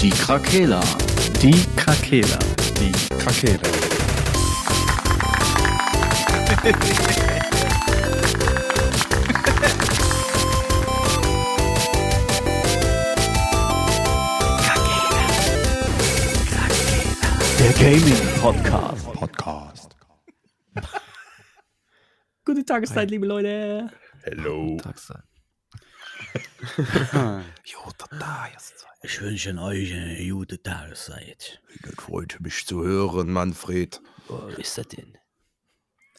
Die Krakela. Die Krakela. Die Krakela. Der Gaming Podcast. Podcast. Gute Tageszeit, liebe Leute. Hello. Tageszeit. Ich wünsche euch eine gute Tageszeit. Das freut mich zu hören, Manfred. Wo ist das denn?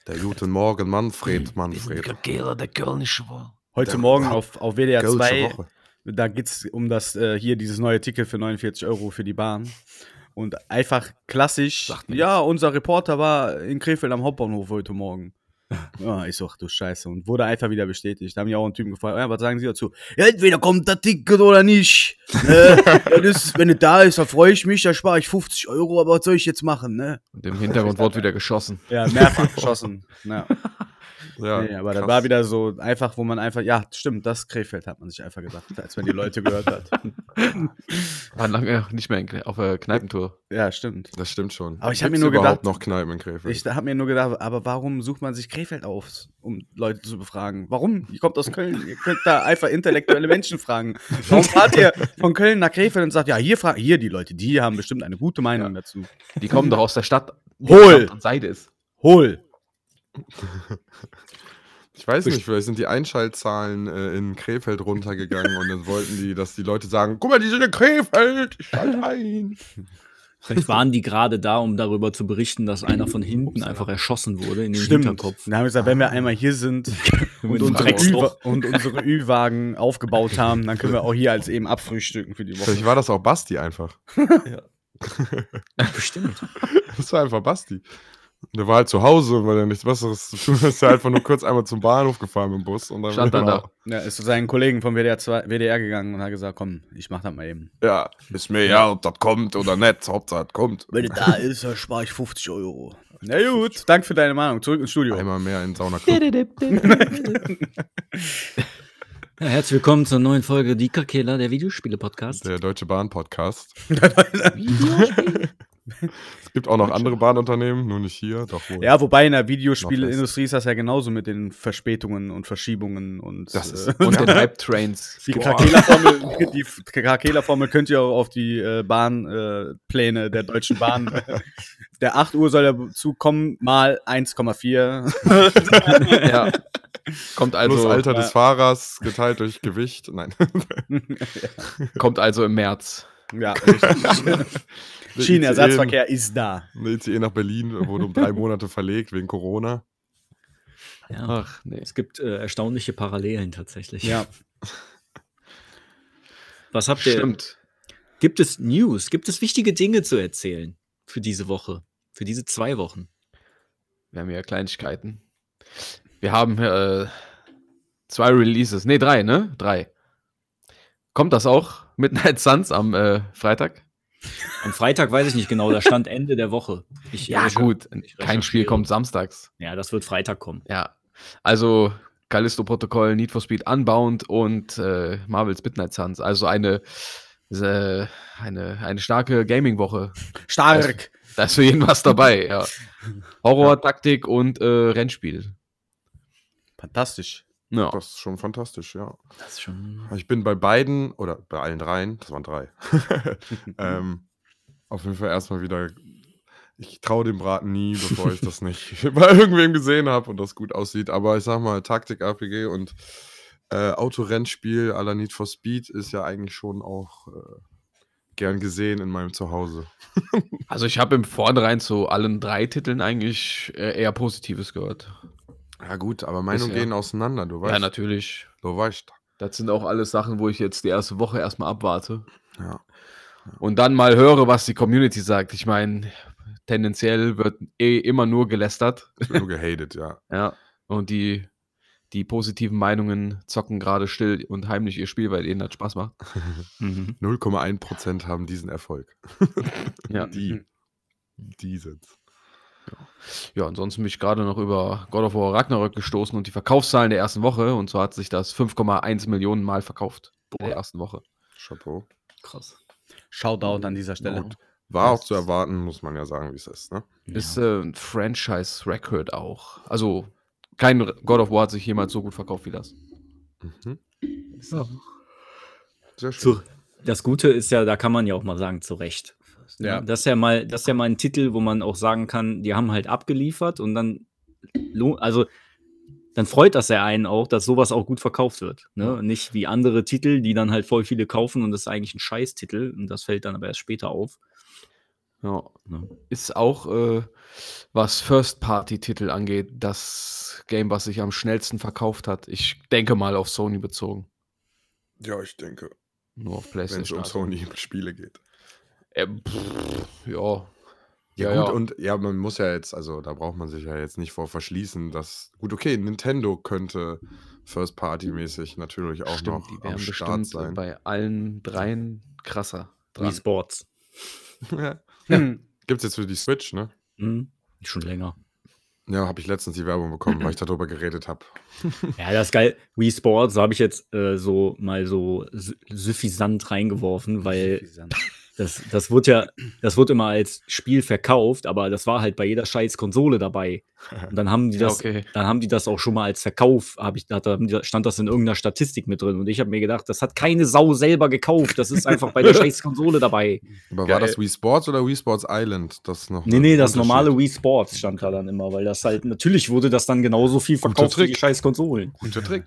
Der guten Morgen, Manfred, Manfred. Krakela, der Kölnische Woche. Heute Der- Morgen auf, auf WDR Gölsche 2, Woche. da geht es um das äh, hier dieses neue Ticket für 49 Euro für die Bahn. Und einfach klassisch, Sagt mir ja, unser Reporter war in Krefeld am Hauptbahnhof heute Morgen. Ja, ich so, ach du Scheiße. Und wurde einfach wieder bestätigt. Da haben ja auch einen Typen gefragt, ja, was sagen Sie dazu? Ja, entweder kommt das Ticket oder nicht. Ja, das, wenn es da ist, dann freue ich mich, da spare ich 50 Euro, aber was soll ich jetzt machen, ne? Und im Hintergrund wurde wieder geschossen. Ja, mehrfach geschossen. Ja. Ja, nee, aber krass. war wieder so einfach, wo man einfach, ja, stimmt, das Krefeld hat man sich einfach gedacht, als man die Leute gehört hat. War lange nicht mehr in, auf der Kneipentour. Ja, stimmt. Das stimmt schon. Aber ich hab Gibt's mir nur überhaupt gedacht- noch Kneipen in Krefeld. Ich habe mir nur gedacht, aber warum sucht man sich Krefeld auf, um Leute zu befragen? Warum? Ihr kommt aus Köln, ihr könnt da einfach intellektuelle Menschen fragen. Warum fahrt ihr von Köln nach Krefeld und sagt, ja, hier, fra- hier die Leute, die haben bestimmt eine gute Meinung dazu. Die kommen doch aus der Stadt. die Hol! der anderen Seite ist. Hol! Ich weiß nicht, vielleicht sind die Einschaltzahlen äh, in Krefeld runtergegangen und dann wollten die, dass die Leute sagen, guck mal, die sind in Krefeld, ich schalte ein. Vielleicht waren die gerade da, um darüber zu berichten, dass einer von hinten einfach erschossen wurde in den Stimmt. Hinterkopf. Dann haben wir gesagt, wenn wir einmal hier sind und unsere, und unsere Ü-Wagen aufgebaut haben, dann können wir auch hier als eben abfrühstücken für die Woche. Vielleicht war das auch Basti einfach. Bestimmt. Das war einfach Basti. Der war halt zu Hause und weil er nichts Besseres zu tun hat, ist er einfach nur kurz einmal zum Bahnhof gefahren mit dem Bus. Und dann Stand dann da. Ja, ist zu seinen Kollegen vom WDR, 2, WDR gegangen und hat gesagt, komm, ich mach das mal eben. Ja, ist mir ja, ob das kommt oder nicht. Hauptsache, das kommt. Wenn es da ist, dann spare ich 50 Euro. Na gut, danke für deine Meinung. Zurück ins Studio. Einmal mehr in Sauna. Ja, herzlich willkommen zur neuen Folge Die Krakela, der Videospiele-Podcast. Der Deutsche Bahn Podcast. Es gibt auch noch andere Bahnunternehmen, nur nicht hier. Doch wohl. Ja, wobei in der Videospielindustrie ist das ja genauso mit den Verspätungen und Verschiebungen und ist- äh, Und den Hype-Trains. die Krakela-Formel könnt ihr auch auf die äh, Bahnpläne äh, der Deutschen Bahn. der 8 Uhr soll dazu kommen, mal 1,4. ja. Kommt Plus also, Alter des ja. Fahrers geteilt durch Gewicht. Nein. kommt also im März. Ja, richtig. Schienenersatzverkehr ist da. Eine ICE nach Berlin wurde um drei Monate verlegt wegen Corona. Ja. Ach, nee. Es gibt äh, erstaunliche Parallelen tatsächlich. Ja. Was habt ihr? Stimmt. Gibt es News? Gibt es wichtige Dinge zu erzählen für diese Woche? Für diese zwei Wochen? Wir haben ja Kleinigkeiten. Wir haben äh, zwei Releases. Ne, drei, ne? Drei. Kommt das auch? Midnight Suns am äh, Freitag? Am Freitag weiß ich nicht genau, da stand Ende der Woche. Ich Ja, gut. ich Kein Spiel kommt samstags. Ja, das wird Freitag kommen. Ja. Also Callisto-Protokoll, Need for Speed Unbound und äh, Marvel's Midnight Suns. Also eine, äh, eine, eine starke Gaming-Woche. Stark. Da ist für jeden was dabei, ja. Horror, Taktik und äh, Rennspiel. Fantastisch. Ja. Das ist schon fantastisch, ja. Das ist schon. Ich bin bei beiden, oder bei allen dreien, das waren drei, ähm, auf jeden Fall erstmal wieder, ich traue dem Braten nie, bevor ich das nicht bei irgendwem gesehen habe und das gut aussieht. Aber ich sag mal, Taktik-RPG und äh, Autorennspiel à la Need for Speed ist ja eigentlich schon auch äh, gern gesehen in meinem Zuhause. Also ich habe im Vornherein zu allen drei Titeln eigentlich äh, eher Positives gehört. Ja gut, aber Meinungen Bisher. gehen auseinander, du weißt. Ja, natürlich. Du weißt. Das sind auch alles Sachen, wo ich jetzt die erste Woche erstmal abwarte. Ja. Und dann mal höre, was die Community sagt. Ich meine, tendenziell wird eh immer nur gelästert. Nur gehatet, ja. Ja. Und die, die positiven Meinungen zocken gerade still und heimlich ihr Spiel, weil ihnen das Spaß macht. Mhm. 0,1% haben diesen Erfolg. Ja. Die. Die sind's. Ja, ansonsten bin ich gerade noch über God of War Ragnarök gestoßen und die Verkaufszahlen der ersten Woche. Und so hat sich das 5,1 Millionen Mal verkauft in der ersten Woche. Chapeau. Krass. Shoutout an dieser Stelle. Gut. War auch zu erwarten, muss man ja sagen, wie es ist. Ne? Ist äh, ein Franchise-Record auch. Also, kein God of War hat sich jemals so gut verkauft wie das. Mhm. Sehr schön. Zu, das Gute ist ja, da kann man ja auch mal sagen, zu Recht. Ja. Das ist ja mal, das ist ja mal ein Titel, wo man auch sagen kann, die haben halt abgeliefert und dann, also dann freut das ja einen auch, dass sowas auch gut verkauft wird. Ne? Nicht wie andere Titel, die dann halt voll viele kaufen und das ist eigentlich ein Scheißtitel und das fällt dann aber erst später auf. Ja. Ne? Ist auch, äh, was First-Party-Titel angeht, das Game, was sich am schnellsten verkauft hat. Ich denke mal auf Sony bezogen. Ja, ich denke, Nur auf wenn es PlayStation. um. Sony-Spiele geht. Äh, pff, ja. Ja, Ja, gut, ja. und ja, man muss ja jetzt, also da braucht man sich ja jetzt nicht vor verschließen, dass, gut, okay, Nintendo könnte First-Party-mäßig natürlich auch Stimmt, noch die am Start bestimmt sein. bei allen dreien krasser. Wii Dran. Sports. ja. Hm. Gibt's jetzt für die Switch, ne? Mhm. Schon länger. Ja, habe ich letztens die Werbung bekommen, weil ich darüber geredet habe. Ja, das ist geil. Wii Sports habe ich jetzt äh, so mal so suffisant reingeworfen, weil das, das wird ja, das wird immer als Spiel verkauft, aber das war halt bei jeder scheiß Konsole dabei. Und dann haben die Ja, das, okay. dann haben die das auch schon mal als Verkauf, habe ich, da stand das in irgendeiner Statistik mit drin. Und ich habe mir gedacht, das hat keine Sau selber gekauft. Das ist einfach bei der scheiß Konsole dabei. Aber Geil. war das Wii Sports oder Wii Sports Island? Das noch Nee, nee, das normale Wii Sports stand da dann immer, weil das halt, natürlich wurde das dann genauso viel verkauft wie die scheiß Konsolen. Guter Trick.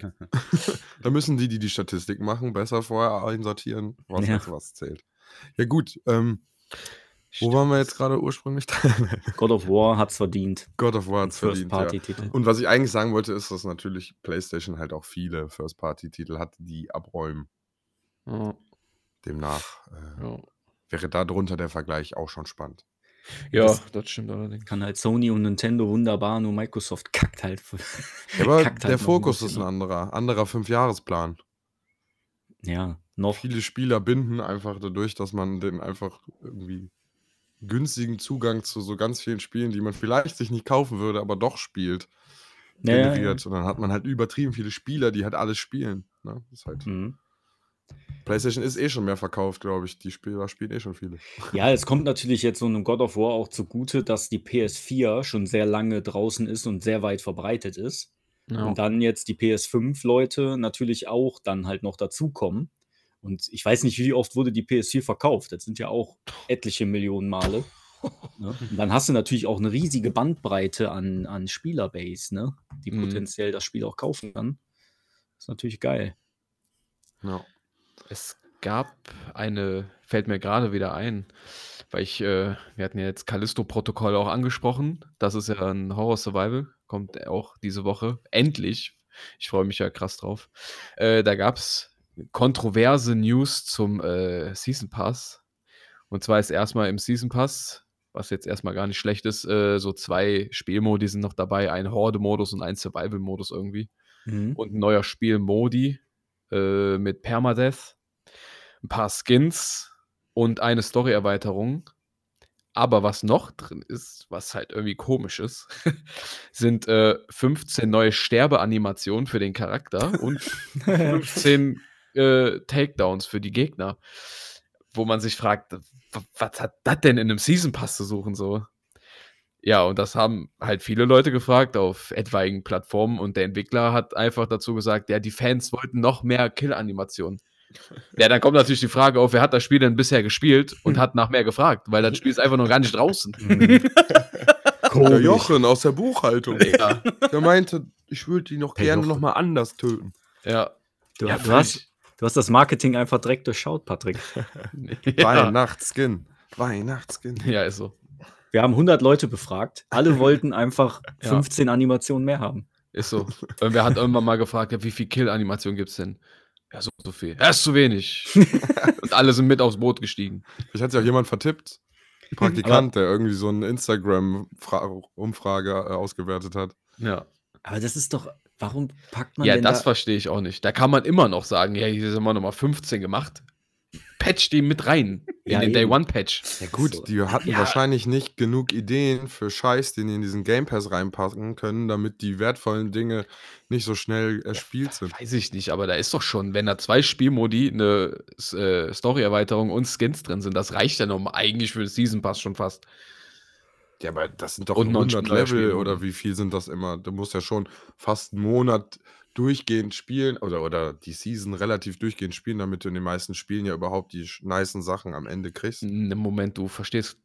da müssen die, die die Statistik machen, besser vorher einsortieren, was Ja. jetzt was zählt. Ja gut, ähm, wo waren wir jetzt gerade ursprünglich? God of War hat's verdient. God of War hat's verdient, ja. First-Party-Titel. Und was ich eigentlich sagen wollte, ist, dass natürlich PlayStation halt auch viele First-Party-Titel hat, die abräumen. Ja, Demnach äh, ja. wäre da drunter der Vergleich auch schon spannend. ja Das- das, stimmt allerdings. kann halt Sony und Nintendo wunderbar, nur Microsoft kackt halt. Ja, aber kackt der halt Fokus ist ein anderer, anderer Fünfjahresplan. Ja, noch. Viele Spieler binden einfach dadurch, dass man den einfach irgendwie günstigen Zugang zu so ganz vielen Spielen, die man vielleicht sich nicht kaufen würde, aber doch spielt, Ja, ja, generiert. Und dann hat man halt übertrieben viele Spieler, die halt alles spielen. Ne? Ist halt, Mhm. PlayStation ist eh schon mehr verkauft, glaube ich. Die Spieler spielen eh schon viele. Ja, es kommt natürlich jetzt so einem God of War auch zugute, dass die PS4 schon sehr lange draußen ist und sehr weit verbreitet ist. Ja. Und dann jetzt die PS5-Leute natürlich auch dann halt noch dazukommen. Und ich weiß nicht, wie oft wurde die PS4 verkauft. Das sind ja auch etliche Millionen Male. Ne? Und dann hast du natürlich auch eine riesige Bandbreite an, an Spielerbase, ne? die Mhm. potenziell das Spiel auch kaufen kann. ist natürlich geil. Ja. Es gab eine, fällt mir gerade wieder ein, weil ich, äh, wir hatten ja jetzt Callisto-Protokoll auch angesprochen. Das ist ja ein Horror-Survival, kommt auch diese Woche. Endlich. Ich freue mich ja krass drauf. Äh, da gab es kontroverse News zum äh, Season Pass. Und zwar ist erstmal im Season Pass, was jetzt erstmal gar nicht schlecht ist, äh, so zwei Spielmodi sind noch dabei: ein Horde-Modus und ein Survival-Modus irgendwie Mhm. und ein neuer Spielmodi äh, mit Permadeath, ein paar Skins und eine Story-Erweiterung. Aber was noch drin ist, was halt irgendwie komisch ist, sind äh, 15 neue Sterbeanimationen für den Charakter und 15 äh, Takedowns für die Gegner. Wo man sich fragt, was hat das denn in einem Season Pass zu suchen so? Ja, und das haben halt viele Leute gefragt auf etwaigen Plattformen und der Entwickler hat einfach dazu gesagt, ja, die Fans wollten noch mehr Kill-Animationen. Ja, dann kommt natürlich die Frage auf, wer hat das Spiel denn bisher gespielt und hat nach mehr gefragt, weil das Spiel ist einfach noch gar nicht draußen. Der Jochen aus der Buchhaltung. Ja, Der meinte, ich würde die noch Der gerne Jochen. noch mal anders töten. ja. Du, Ja, du, hast, du hast das Marketing einfach direkt durchschaut, Patrick. Ja, Weihnachtsskin. Weihnachtsskin. ja, ist so. Wir haben 100 Leute befragt. Alle wollten einfach Ja. 15 Animationen mehr haben. Ist so. Irgendwer hat irgendwann mal gefragt, ja, wie viel Kill-Animation gibt es denn? Ja, so, so viel. Ja, ist zu wenig. und alle sind mit aufs Boot gestiegen. Ich hatte ja jemand vertippt. Ein Praktikant, der irgendwie so eine Instagram-Umfrage äh, ausgewertet hat. Ja. Aber das ist doch, warum packt man Ja, denn das da, verstehe ich auch nicht. Da kann man immer noch sagen, ja, hier sind wir nochmal 15 gemacht. Patch die mit rein. In Ja, den eben. Day One Patch. Ja gut, So. die hatten Ja. wahrscheinlich nicht genug Ideen für Scheiß, den die in diesen Game Pass reinpacken können, damit die wertvollen Dinge nicht so schnell erspielt sind. Weiß ich nicht, aber da ist doch schon, wenn da zwei Spielmodi, eine äh, Story-Erweiterung und Skins drin sind, das reicht ja noch eigentlich für den Season Pass schon fast. Ja, aber das sind doch Und noch ein 100 neuer Level oder wie viel sind das immer? Du musst ja schon fast einen Monat durchgehend spielen oder, oder die Season relativ durchgehend spielen, damit du in den meisten Spielen ja überhaupt die nicen Sachen am Ende kriegst. Im Moment, du verstehst,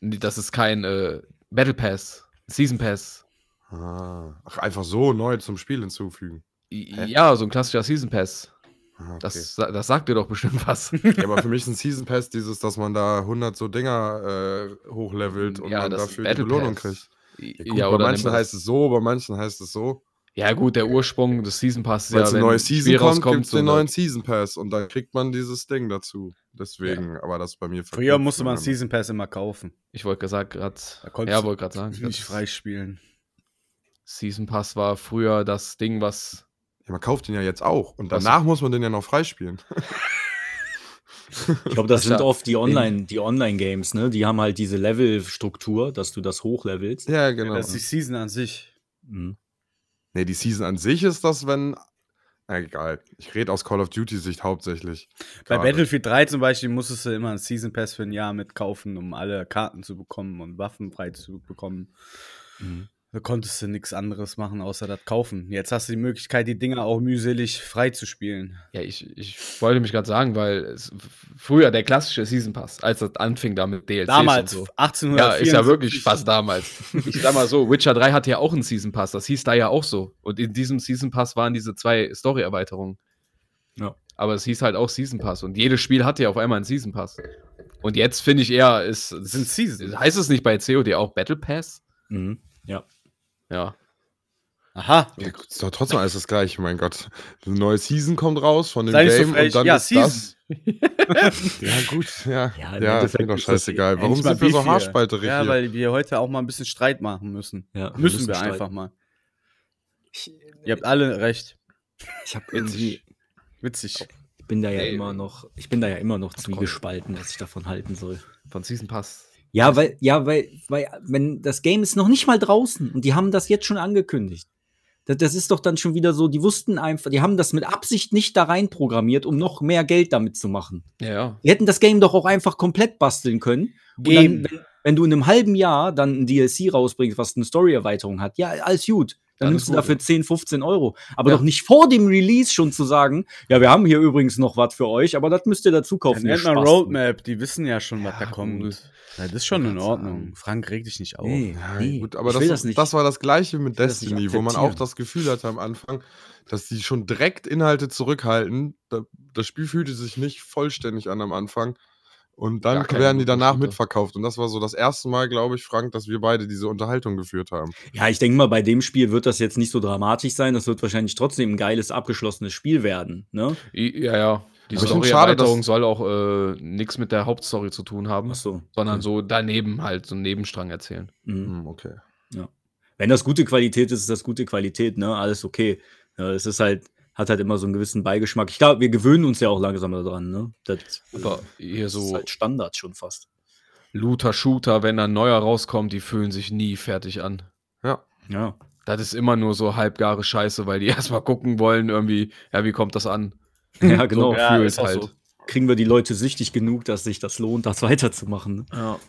das ist kein äh, Battle Pass, Season Pass. Ah, ach, einfach so neu zum Spiel hinzufügen. Hä? Ja, so ein klassischer Season Pass. Ah, okay. Das, das sagt dir doch bestimmt was. ja, aber für mich ist ein Season Pass dieses, dass man da 100 so Dinger äh, hochlevelt und Ja, man dafür die Belohnung Pass. kriegt. Ja, Ja, gut, bei oder manchen heißt es so, bei manchen heißt es so. Ja, gut, der Ursprung des Season Pass ist ja, wenn eine neue Season Spiel kommt, rauskommt, gibt es den neuen Season Pass und dann kriegt man dieses Ding dazu. Deswegen, aber das ist bei mir Früher musste man. Season Pass immer kaufen. Ich wollte gesagt, gerade. Ja, wollte gerade sagen. Nicht freispielen. Season Pass war früher das Ding, was. Ja, man kauft den ja jetzt auch und Was- danach muss man den ja noch freispielen. Ich glaube, das sind ja oft die Online, die Online-Games, ne? Die haben halt diese Level-Struktur, dass du das hochlevelst. ja, genau. Das ist die Season an sich. Mhm. Nee, die Season an sich ist das, wenn. Na, egal. Ich rede aus Call of Duty-Sicht hauptsächlich. Bei. Battlefield 3 zum Beispiel musstest du immer einen Season Pass für ein Jahr mitkaufen, um alle Karten zu bekommen und Waffen frei zu bekommen. Mhm. Da konntest du nichts anderes machen, außer das kaufen. Jetzt hast du die Möglichkeit, die Dinger auch mühselig frei zu spielen. Ja, ich, ich wollte mich gerade sagen, weil es, früher der klassische Season Pass, als das anfing da mit DLCs Damals, und so. 1874. Ja, ist ja wirklich fast damals. Ich sag mal so, Witcher 3 hatte ja auch einen Season Pass, das hieß da ja auch so. Und in diesem Season Pass waren diese zwei Story-Erweiterungen. Ja. Aber es hieß halt auch Season Pass und jedes Spiel hatte ja auf einmal einen Season Pass. Und jetzt finde ich eher, ist, Das sind Seasons. heißt es nicht bei COD auch Battle Pass? Mhm. Ja. Ja. Aha. Ja, gut, ist doch trotzdem alles das gleiche, mein Gott. Eine neue Season kommt raus von dem Sei so Game frech. und dann Ja, ist Season. das. Ja, gut, ja. Ja, Ja, ist mir doch scheißegal. Warum sind wir so haarspalterig Ja, hier? weil wir heute auch mal ein bisschen Streit machen müssen. ja Müssen wir streiten. einfach mal. Ich, Ihr habt alle recht. ich habe irgendwie, Witzig. ich bin da ja Ey. immer noch, ich bin da ja immer noch zwiegespalten, was ich davon halten soll. Von Season Pass. Ja, weil, ja, weil, weil, wenn das Game ist noch nicht mal draußen und die haben das jetzt schon angekündigt. Das, das ist doch dann schon wieder so, die wussten einfach, die haben das mit Absicht nicht da rein programmiert, um noch mehr Geld damit zu machen. Ja, ja. Die hätten das Game doch auch einfach komplett basteln können. Und dann, wenn, wenn du in einem halben Jahr dann ein DLC rausbringst, was eine Story-Erweiterung hat, ja, alles gut. Dann nimmst du gut, dafür ja. 10, 15 Euro. Aber Ja. doch nicht vor dem Release schon zu sagen, ja, wir haben hier übrigens noch was für euch, aber das müsst ihr dazu kaufen. ihr nennt. Roadmap. Die wissen ja schon, was Ja, da gut. kommt. Ja, das ist schon in Ordnung. sagen. Frank, reg dich nicht auf. Nee, Ja, nee, gut, aber ich das, will das, das nicht. das war das gleiche mit Destiny, wo man auch das Gefühl hatte am Anfang, dass die schon direkt Inhalte zurückhalten. Da, das Spiel fühlte sich nicht vollständig an am Anfang. Und dann keine werden die danach mitverkauft. Und das war so das erste Mal, glaube ich, Frank, dass wir beide diese Unterhaltung geführt haben. Ja, ich denke mal, bei dem Spiel wird das jetzt nicht so dramatisch sein. Das wird wahrscheinlich trotzdem ein geiles, abgeschlossenes Spiel werden. Ne? Ja, ja. Die Story-Erweiterung soll auch äh, nichts mit der Hauptstory zu tun haben, Ach so. sondern okay. so daneben halt so einen Nebenstrang erzählen. Mhm. Hm, okay. Wenn das gute Qualität ist, ist das gute Qualität, ne? Alles okay. Ja, es ist halt, hat halt immer so einen gewissen Beigeschmack. Ich glaube, wir gewöhnen uns ja auch langsam daran, ne? Das, Aber hier das ist so halt Standard schon fast. Looter-Shooter, wenn da ein neuer rauskommt, die fühlen sich nie fertig an. Ja. Ja. Das ist immer nur so halbgare Scheiße, weil die erstmal gucken wollen, irgendwie, ja, wie kommt das an? Ja, genau. So Ja, ist auch halt. so. Kriegen wir die Leute süchtig genug, dass sich das lohnt, das weiterzumachen. Ne? Ja.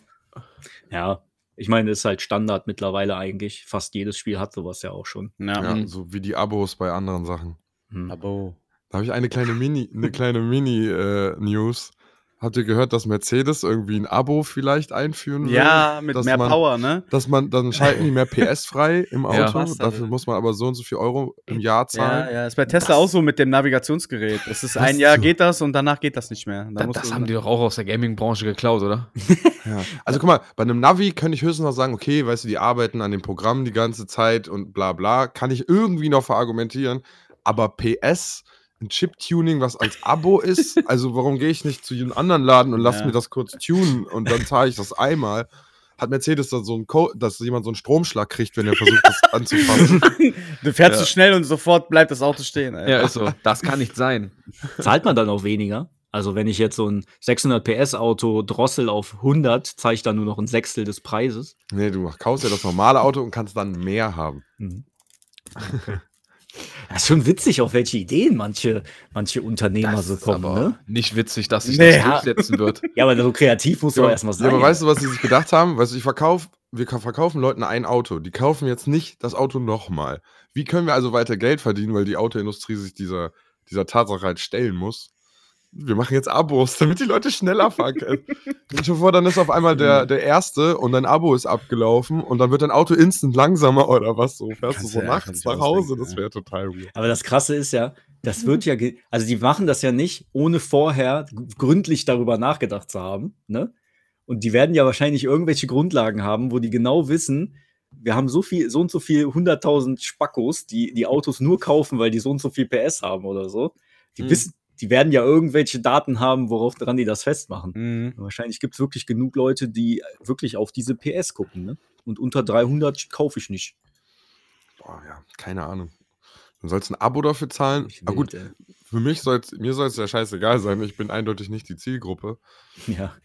Ja. Ich meine, das ist halt Standard mittlerweile eigentlich. Fast jedes Spiel hat sowas ja auch schon. Ja. Ja, Mhm. so wie die Abos bei anderen Sachen. Hm. Aber Da habe ich eine kleine Mini, eine kleine Mini-News. Habt ihr gehört, dass Mercedes irgendwie ein Abo vielleicht einführen will? ja, mit dass mehr man, Power, ne? Dass man, dann schalten die mehr PS frei im Ja. Auto. Was Dafür denn? muss man aber so und so viel Euro im Jahr Ja, zahlen. ja, ist bei Tesla auch so mit dem Navigationsgerät. Das ist Das ein Jahr geht das und danach geht das nicht mehr. Da Da, musst das du- haben die doch auch aus der Gaming-Branche geklaut, oder? Ja. Also guck mal, bei einem Navi könnte ich höchstens noch sagen, okay, weißt du, die arbeiten an dem Programm die ganze Zeit und bla bla, kann ich irgendwie noch verargumentieren. Aber PS, ein Chip-Tuning, was als Abo ist, also warum gehe ich nicht zu einem anderen Laden und lass Ja. mir das kurz tunen und dann zahle ich das einmal? Hat Mercedes da so einen Code, dass jemand so einen Stromschlag kriegt, wenn er versucht, das anzufassen? Du fährst Ja. zu schnell und sofort bleibt das Auto stehen. Alter. Ja, ist so. Das kann nicht sein. Zahlt man dann auch weniger? Also wenn ich jetzt so ein 600 PS Auto drossel auf 100, zahle ich dann nur noch ein Sechstel des Preises. Nee, du kaufst ja das normale Auto und kannst dann mehr haben. Mhm. Das ist schon witzig, auf welche Ideen manche, manche Unternehmer Das so kommen, aber ne? nicht witzig, dass sich Nee. das durchsetzen wird. Ja, aber so kreativ muss doch erstmal Ja, sein. aber weißt du, was sie sich gedacht haben? Weißt du, ich verkauf, wir ka- verkaufen Leuten ein Auto. Die kaufen jetzt nicht das Auto nochmal. Wie können wir also weiter Geld verdienen, weil die Autoindustrie sich dieser, dieser Tatsache halt stellen muss? Wir machen jetzt Abos, damit die Leute schneller fahren können. Und schon vor, dann ist auf einmal der, der erste und dein Abo ist abgelaufen und dann wird dein Auto instant langsamer oder was so. Fährst du Kannst so du ja einfach nachts nach Hause, ausdenken, das ja. wäre total weird. Aber das Krasse ist ja, das wird ja, also die machen das ja nicht, ohne vorher gründlich darüber nachgedacht zu haben, ne? Und die werden ja wahrscheinlich irgendwelche Grundlagen haben, wo die genau wissen, wir haben so viel, so und so viel 100.000 Spackos, die die Autos nur kaufen, weil die so und so viel PS haben oder so. Die Mhm. wissen, die werden ja irgendwelche Daten haben, worauf dran die das festmachen. Mhm. Wahrscheinlich gibt es wirklich genug Leute, die wirklich auf diese PS gucken, ne? Und unter 300 kaufe ich nicht. Boah, ja, keine Ahnung. Dann sollst du ein Abo dafür zahlen. Ich Aber gut, wild, für mich soll mir soll es ja scheißegal sein. Ich bin eindeutig nicht die Zielgruppe. ey. Ja,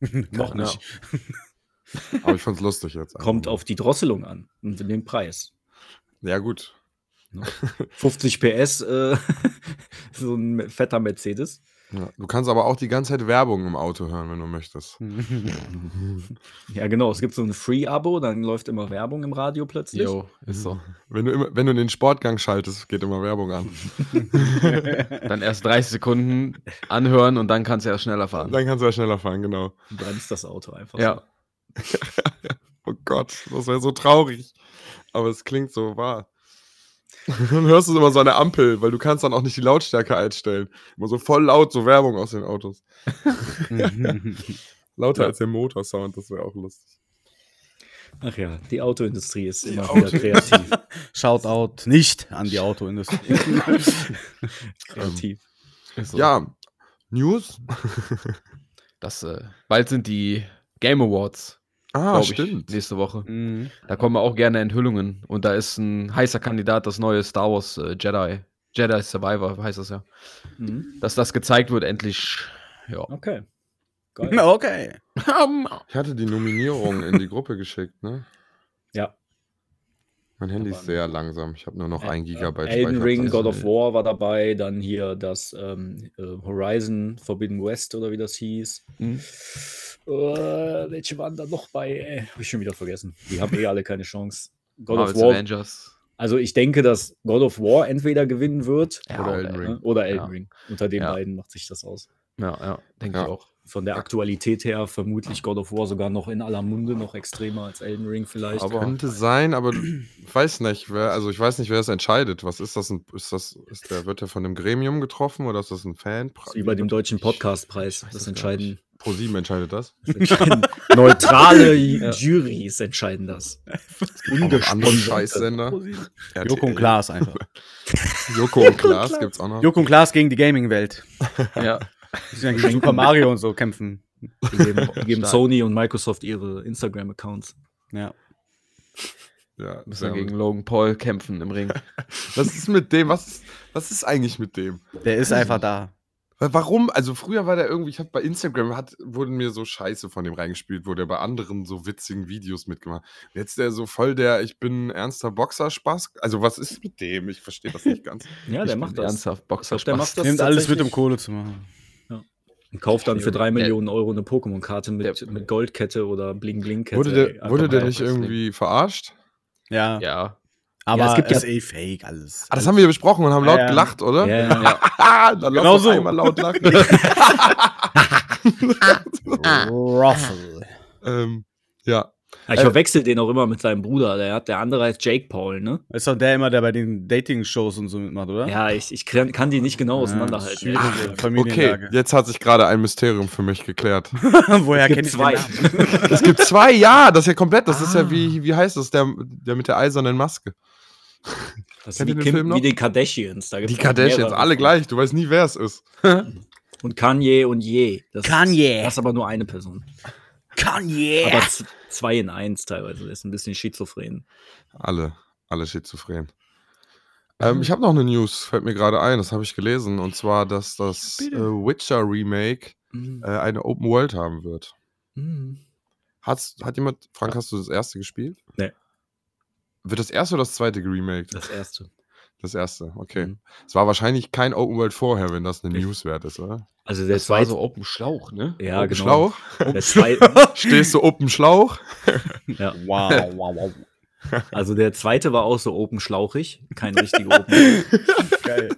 Noch nicht. Aber ich fand's lustig jetzt. kommt auf die Drosselung an und den Preis. Ja, gut. 50 PS, äh, so ein fetter Mercedes. Ja, du kannst aber auch die ganze Zeit Werbung im Auto hören, wenn du möchtest. Ja, genau. Es gibt so ein Free-Abo, dann läuft immer Werbung im Radio plötzlich. Jo, ist so. Wenn du, immer, wenn du in den Sportgang schaltest, geht immer Werbung an. Dann erst 30 Sekunden anhören und dann kannst du ja schneller fahren. Dann kannst du ja schneller fahren, genau. Du bremst das Auto einfach. Ja. Oh Gott, das wäre so traurig. Aber es klingt so wahr. Dann hörst du immer so eine Ampel, weil du kannst dann auch nicht die Lautstärke einstellen. Immer so voll laut, so Werbung aus den Autos. Lauter Ja. als der Motorsound, das wäre auch lustig. Ach ja, die Autoindustrie ist Die immer Auto- wieder kreativ. Shoutout nicht an die Autoindustrie. kreativ. Ist so. Ja, News? Das, äh, bald sind die Game Awards, Ah, glaube ich, stimmt. nächste Woche. Mhm. Da kommen auch gerne Enthüllungen. Und da ist ein heißer Kandidat, das neue Star Wars äh, Jedi. Jedi Survivor heißt das ja. Mhm. Dass das gezeigt wird, endlich. Ja. Okay. Geil. Okay. Ich hatte die Nominierung in die Gruppe geschickt, ne? Ja. Mein Handy ist sehr langsam. Ich habe nur noch ein Gigabyte Elden Ring. God of War war dabei, dann hier das ähm, äh, Horizon Forbidden West oder wie das hieß. Mhm. Äh, welche waren da noch bei? Ey, hab ich schon wieder vergessen. Die haben eh alle keine Chance. God Marvel's of War. Avengers. Also ich denke, dass God of War entweder gewinnen wird Ja, Oder Elden Ring. oder Elden Ja. Ring. Unter den Ja. beiden macht sich das aus. Ja, ja, denke Ja. ich auch. Von der Aktualität her vermutlich God of War sogar noch in aller Munde, noch extremer als Elden Ring vielleicht. Aber- Könnte sein, aber ich weiß nicht, wer, also ich weiß nicht, wer es entscheidet. Was ist das? Ein, ist das, ist der, wird der von dem Gremium getroffen oder ist das ein Fan? Das ist wie bei dem deutschen Podcastpreis. Das entscheiden, Pro 7 entscheidet das. das entscheiden neutrale Ja. Jurys entscheiden das. Andere Scheißsender. Joko und Klaas einfach. Joko und Klaas gibt's auch noch. Joko und Klaas gegen die Gaming-Welt. Ja. Ja gegen Super Mario und so kämpfen. Die geben, geben. Sony und Microsoft ihre Instagram-Accounts. Ja. Ja, Müssen wir gegen. Logan Paul kämpfen im Ring. Was ist mit dem? Was ist, was ist eigentlich mit dem? Der ist einfach da. Warum? Also früher war der irgendwie, ich habe bei Instagram, hat, wurden mir so Scheiße von dem reingespielt, wo der bei anderen so witzigen Videos mitgemacht. Jetzt der so voll der, ich bin ernster Boxer-Spaß. Also was ist mit dem? Ich verstehe das nicht ganz. Ja, Ich der bin macht das. Ernsthaft Boxer Ich glaub, der macht das Nimmt alles mit, um. Kohle zu machen. Und kauft dann für drei Millionen Euro eine Pokémon-Karte mit, mit Goldkette oder Bling-Bling-Kette. Wurde der, wurde der nicht irgendwie verarscht? Ja. Ja. Aber Ja, es gibt ja- eh fake alles. Ah, das haben wir besprochen und haben laut ja. gelacht, oder? Ja, ja. ja. Dann Genau so. einmal laut lachen. Ruffle. ähm, ja. Ah, Ich verwechsel den auch immer mit seinem Bruder. Der, hat, der andere heißt Jake Paul, ne? Ist doch der immer, der bei den Dating-Shows und so mitmacht, oder? Ja, ich, ich kann, kann die nicht genau auseinanderhalten. schwierige Okay, Familienlage. jetzt hat sich gerade ein Mysterium für mich geklärt. Woher Es kenne gibt ich zwei. es gibt zwei, ja, das ist ja komplett, das ist ja Ah. wie, wie heißt das, der, der mit der eisernen Maske. Das ist wie, den Kim, wie die Kardashians. Da gibt's Die Kardashians, alle gleich, du weißt nie, wer es ist. Und Kanye und Ye. Das Kanye. Ist, das ist aber nur eine Person. Kanye. Aber zwei in eins teilweise. Der ist ein bisschen schizophren. Alle, alle schizophren. Ähm, ich habe noch eine News, fällt mir gerade ein, das habe ich gelesen. Und zwar, dass das äh. Witcher Remake Mhm. äh, eine Open World haben wird. Mhm. Hat's, hat jemand, Frank, hast du das erste gespielt? Nee. Wird das erste oder das zweite geremaked? Das erste. Das erste, okay. Mhm. Es war wahrscheinlich kein Open World vorher, wenn das eine. News wert ist, oder? Also der Das war zweite. so Open Schlauch, ne? ja, Open genau. Schlauch? Der zweite, Stehst du Open Schlauch? ja. Wow, wow, wow. Also der zweite war auch so open schlauchig. Kein richtiger Open. Geil.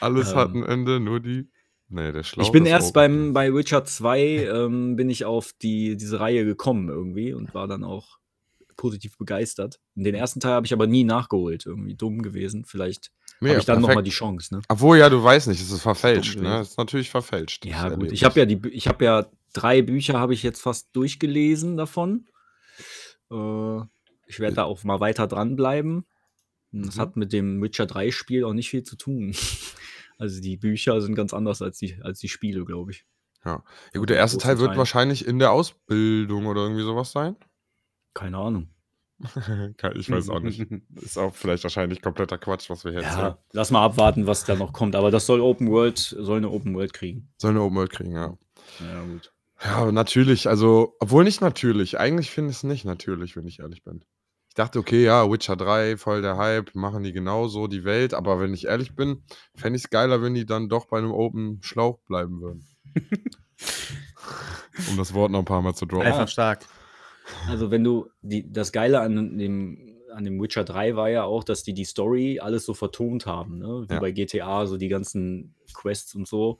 Alles hat Ähm. ein Ende, nur die. Nee, der Schlauch. Ich bin ist erst open. beim, bei Witcher 2 ähm, bin ich auf die, diese Reihe gekommen irgendwie und war dann auch positiv begeistert. Den ersten Teil habe ich aber nie nachgeholt. Irgendwie dumm gewesen. Vielleicht Nee, habe ich dann nochmal die Chance. Ne? Obwohl, ja, du weißt nicht, es ist verfälscht, ne? Es ist natürlich verfälscht. Ja, gut. Ich habe ja die, Bü- ich habe ja drei Bücher habe ich jetzt fast durchgelesen davon. Äh, ich werde da auch mal weiter dranbleiben. Das Mhm. hat mit dem Witcher 3 Spiel auch nicht viel zu tun. Also die Bücher sind ganz anders als die, als die Spiele, glaube ich. Ja, gut, der erste Teil wird Teil. wahrscheinlich in der Ausbildung oder irgendwie sowas sein. Keine Ahnung. ich weiß auch nicht. Ist auch vielleicht wahrscheinlich kompletter Quatsch, was wir jetzt Ja, hören. lass mal abwarten, was da noch kommt. Aber das soll Open World, soll eine Open World kriegen. Soll eine Open World kriegen, ja. Ja, gut. Ja, natürlich. Also, obwohl nicht natürlich. Eigentlich finde ich es nicht natürlich, wenn ich ehrlich bin. Ich dachte, okay, ja, Witcher 3, voll der Hype, machen die genauso die Welt. Aber wenn ich ehrlich bin, fände ich es geiler, wenn die dann doch bei einem Open Schlauch bleiben würden. um das Wort noch ein paar Mal zu droppen. Einfach stark. Also, wenn du, die, das Geile an dem, an dem Witcher 3 war ja auch, dass die die Story alles so vertont haben, ne? Wie Ja. bei GTA, so die ganzen Quests und so.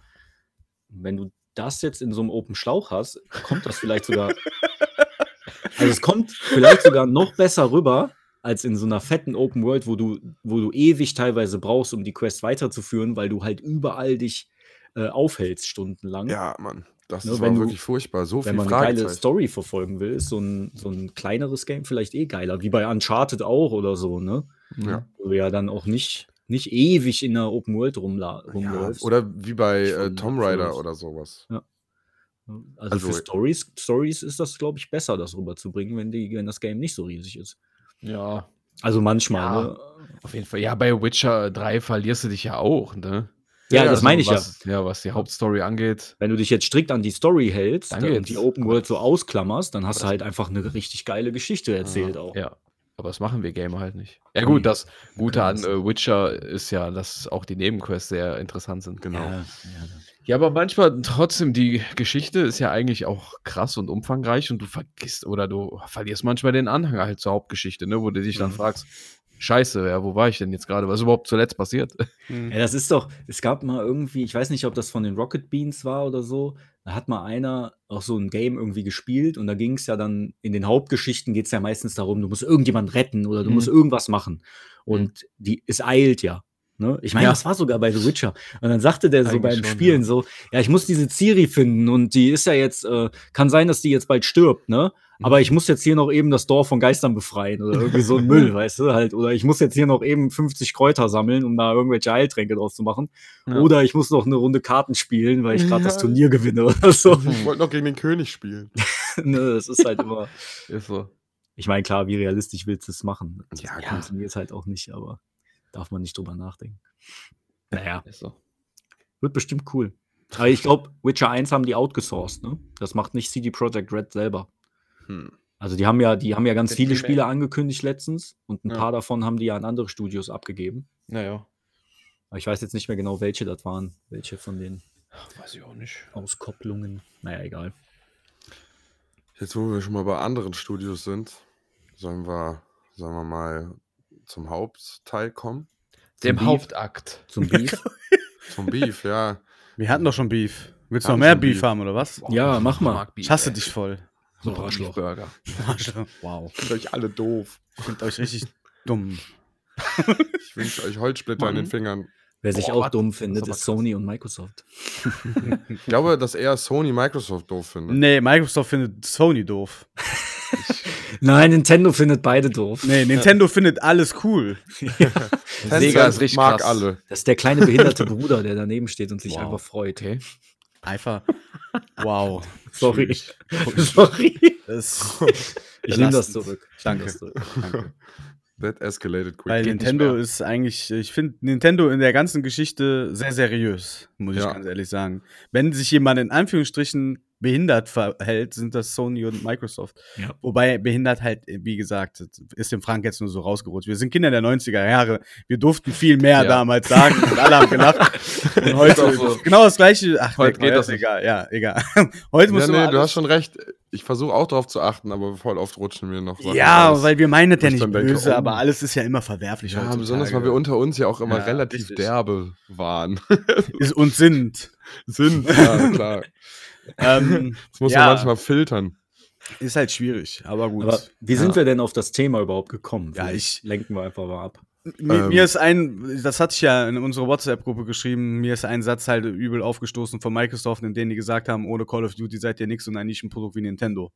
Wenn du das jetzt in so einem Open Schlauch hast, kommt das vielleicht sogar. also, es kommt vielleicht sogar noch besser rüber, als in so einer fetten Open World, wo du, wo du ewig teilweise brauchst, um die Quest weiterzuführen, weil du halt überall dich äh, aufhältst, stundenlang. Ja, Mann. Das Ne, ist wenn war du- wirklich furchtbar. So wenn viel man eine geile. Story verfolgen will, ist so ein, so ein kleineres Game vielleicht eh geiler, wie bei Uncharted auch oder so, ne? Ja. Wo du ja dann auch nicht, nicht ewig in der Open World rumla Ja, rumläufst. oder wie bei äh, Tomb Raider oder sowas. also, also- für Stories, Stories ist das, glaube ich, besser, das rüberzubringen, wenn, die, wenn das Game nicht so riesig ist. Ja, Also manchmal, Ja. ne? auf jeden Fall. Ja, bei Witcher 3 verlierst du dich ja auch, ne? Ja, Ja, das also meine ich ja. was, ja. was die Hauptstory angeht. Wenn du dich jetzt strikt an die Story hältst Dann und die Open World so ausklammerst, dann hast du halt einfach eine richtig geile Geschichte erzählt auch. Ja. Aber das machen wir Gamer halt nicht. Ja, gut, das Gute an können äh, Witcher ist ja, dass auch die Nebenquests sehr interessant sind. Genau. Ja, ja, Ja, aber manchmal trotzdem, die Geschichte ist ja eigentlich auch krass und umfangreich und du vergisst oder du verlierst manchmal den Anhang halt zur Hauptgeschichte, ne, wo du dich dann Mhm. fragst, Scheiße, ja, wo war ich denn jetzt gerade? Was ist überhaupt zuletzt passiert? Ja, das ist doch, es gab mal irgendwie, ich weiß nicht, ob das von den Rocket Beans war oder so, da hat mal einer auch so ein Game irgendwie gespielt und da ging es ja dann, in den Hauptgeschichten geht es ja meistens darum, du musst irgendjemand retten oder du Mhm. musst irgendwas machen. Und die, es eilt ja. Ne? Ich meine, Ja. das war sogar bei The Witcher. Und dann sagte der so Eigentlich beim schon, Spielen ja. so, ja, ich muss diese Ciri finden und die ist ja jetzt, äh, kann sein, dass die jetzt bald stirbt, ne? Aber ich muss jetzt hier noch eben das Dorf von Geistern befreien oder irgendwie so ein Müll, weißt du, halt. Oder ich muss jetzt hier noch eben 50 Kräuter sammeln, um da irgendwelche Heiltränke draus zu machen. Ja. Oder ich muss noch eine Runde Karten spielen, weil ich gerade das. Turnier gewinne oder so. Ich wollte noch gegen den König spielen. ne, das ist halt immer. Ist so. Ich meine, klar, wie realistisch willst du es machen? Das Ja, funktioniert halt auch nicht, aber darf man nicht drüber nachdenken. Naja, so. wird bestimmt cool. Aber ich glaube, Witcher 1 haben die outgesourced, ne? Das macht nicht CD Projekt Red selber. Hm. Also die haben ja, die haben ja ganz Den viele. Spiele angekündigt letztens und ein Ja. paar davon haben die ja an andere Studios abgegeben. Naja. Aber ich weiß jetzt nicht mehr genau, welche das waren, welche von den Weiß ich auch nicht. Auskopplungen. Naja, egal. Jetzt, wo wir schon mal bei anderen Studios sind, sollen wir, sagen wir mal, zum Hauptteil kommen. Dem Beef. Hauptakt. Zum Beef. Zum Beef, ja. Wir hatten doch schon Beef. Willst du noch mehr Beef Beef. haben, oder was? Ja, mach mal. Ich hasse ey. dich voll. So So Arschloch. Burger. wow. Sind euch alle doof. Ich finde euch richtig dumm. Ich wünsche euch Holzsplitter in den Mann. Fingern. Wer sich Boah, auch dumm findet, ist ist Sony und Microsoft. Ich glaube, dass eher Sony Microsoft doof findet. Nee, Microsoft findet Sony doof. Nein, Nintendo findet beide doof. Nee, Nintendo findet alles cool. Sega Tencent ist richtig mag krass. alle. Das ist der kleine behinderte Bruder, der daneben steht und sich Wow. einfach freut. Okay. Einfach. Wow. Sorry. Sorry. Das Ich nehme das zurück. Ich Danke. das zurück. Danke. that escalated quick. Weil Geht Nintendo ist eigentlich, ich finde Nintendo in der ganzen Geschichte sehr seriös, muss ich Ja. ganz ehrlich sagen. Wenn sich jemand in Anführungsstrichen behindert verhält, sind das Sony und Microsoft. Ja. Wobei behindert halt, wie gesagt, ist dem Frank jetzt nur so rausgerutscht. Wir sind Kinder der 90er Jahre. Wir durften viel mehr Ja. damals sagen und alle haben gelacht. Und heute so. genau das gleiche. Ach, Heute geht das ist nicht. egal. Ja, egal. Heute ja, muss nee, du hast schon recht. Ich versuche auch darauf zu achten, aber voll oft rutschen mir noch Sachen Ja, raus. weil wir meinen das ja ich nicht dann denke, böse, oh. aber alles ist ja immer verwerflich. Ja, heutzutage. besonders, weil wir unter uns ja auch immer Ja, relativ derbe waren. Ist und sind. Sind, ja, klar. Ähm, Das muss Ja. man manchmal filtern. ist halt schwierig, aber gut. Aber wie sind Ja. wir denn auf das Thema überhaupt gekommen? Ja, ich- lenken wir einfach mal ab. mir, ähm, mir ist ein, das hatte ich ja in unsere WhatsApp-Gruppe geschrieben, mir ist ein Satz halt übel aufgestoßen von Microsoft, in dem die gesagt haben, ohne Call of Duty seid ihr nix und ein Nischenprodukt wie Nintendo.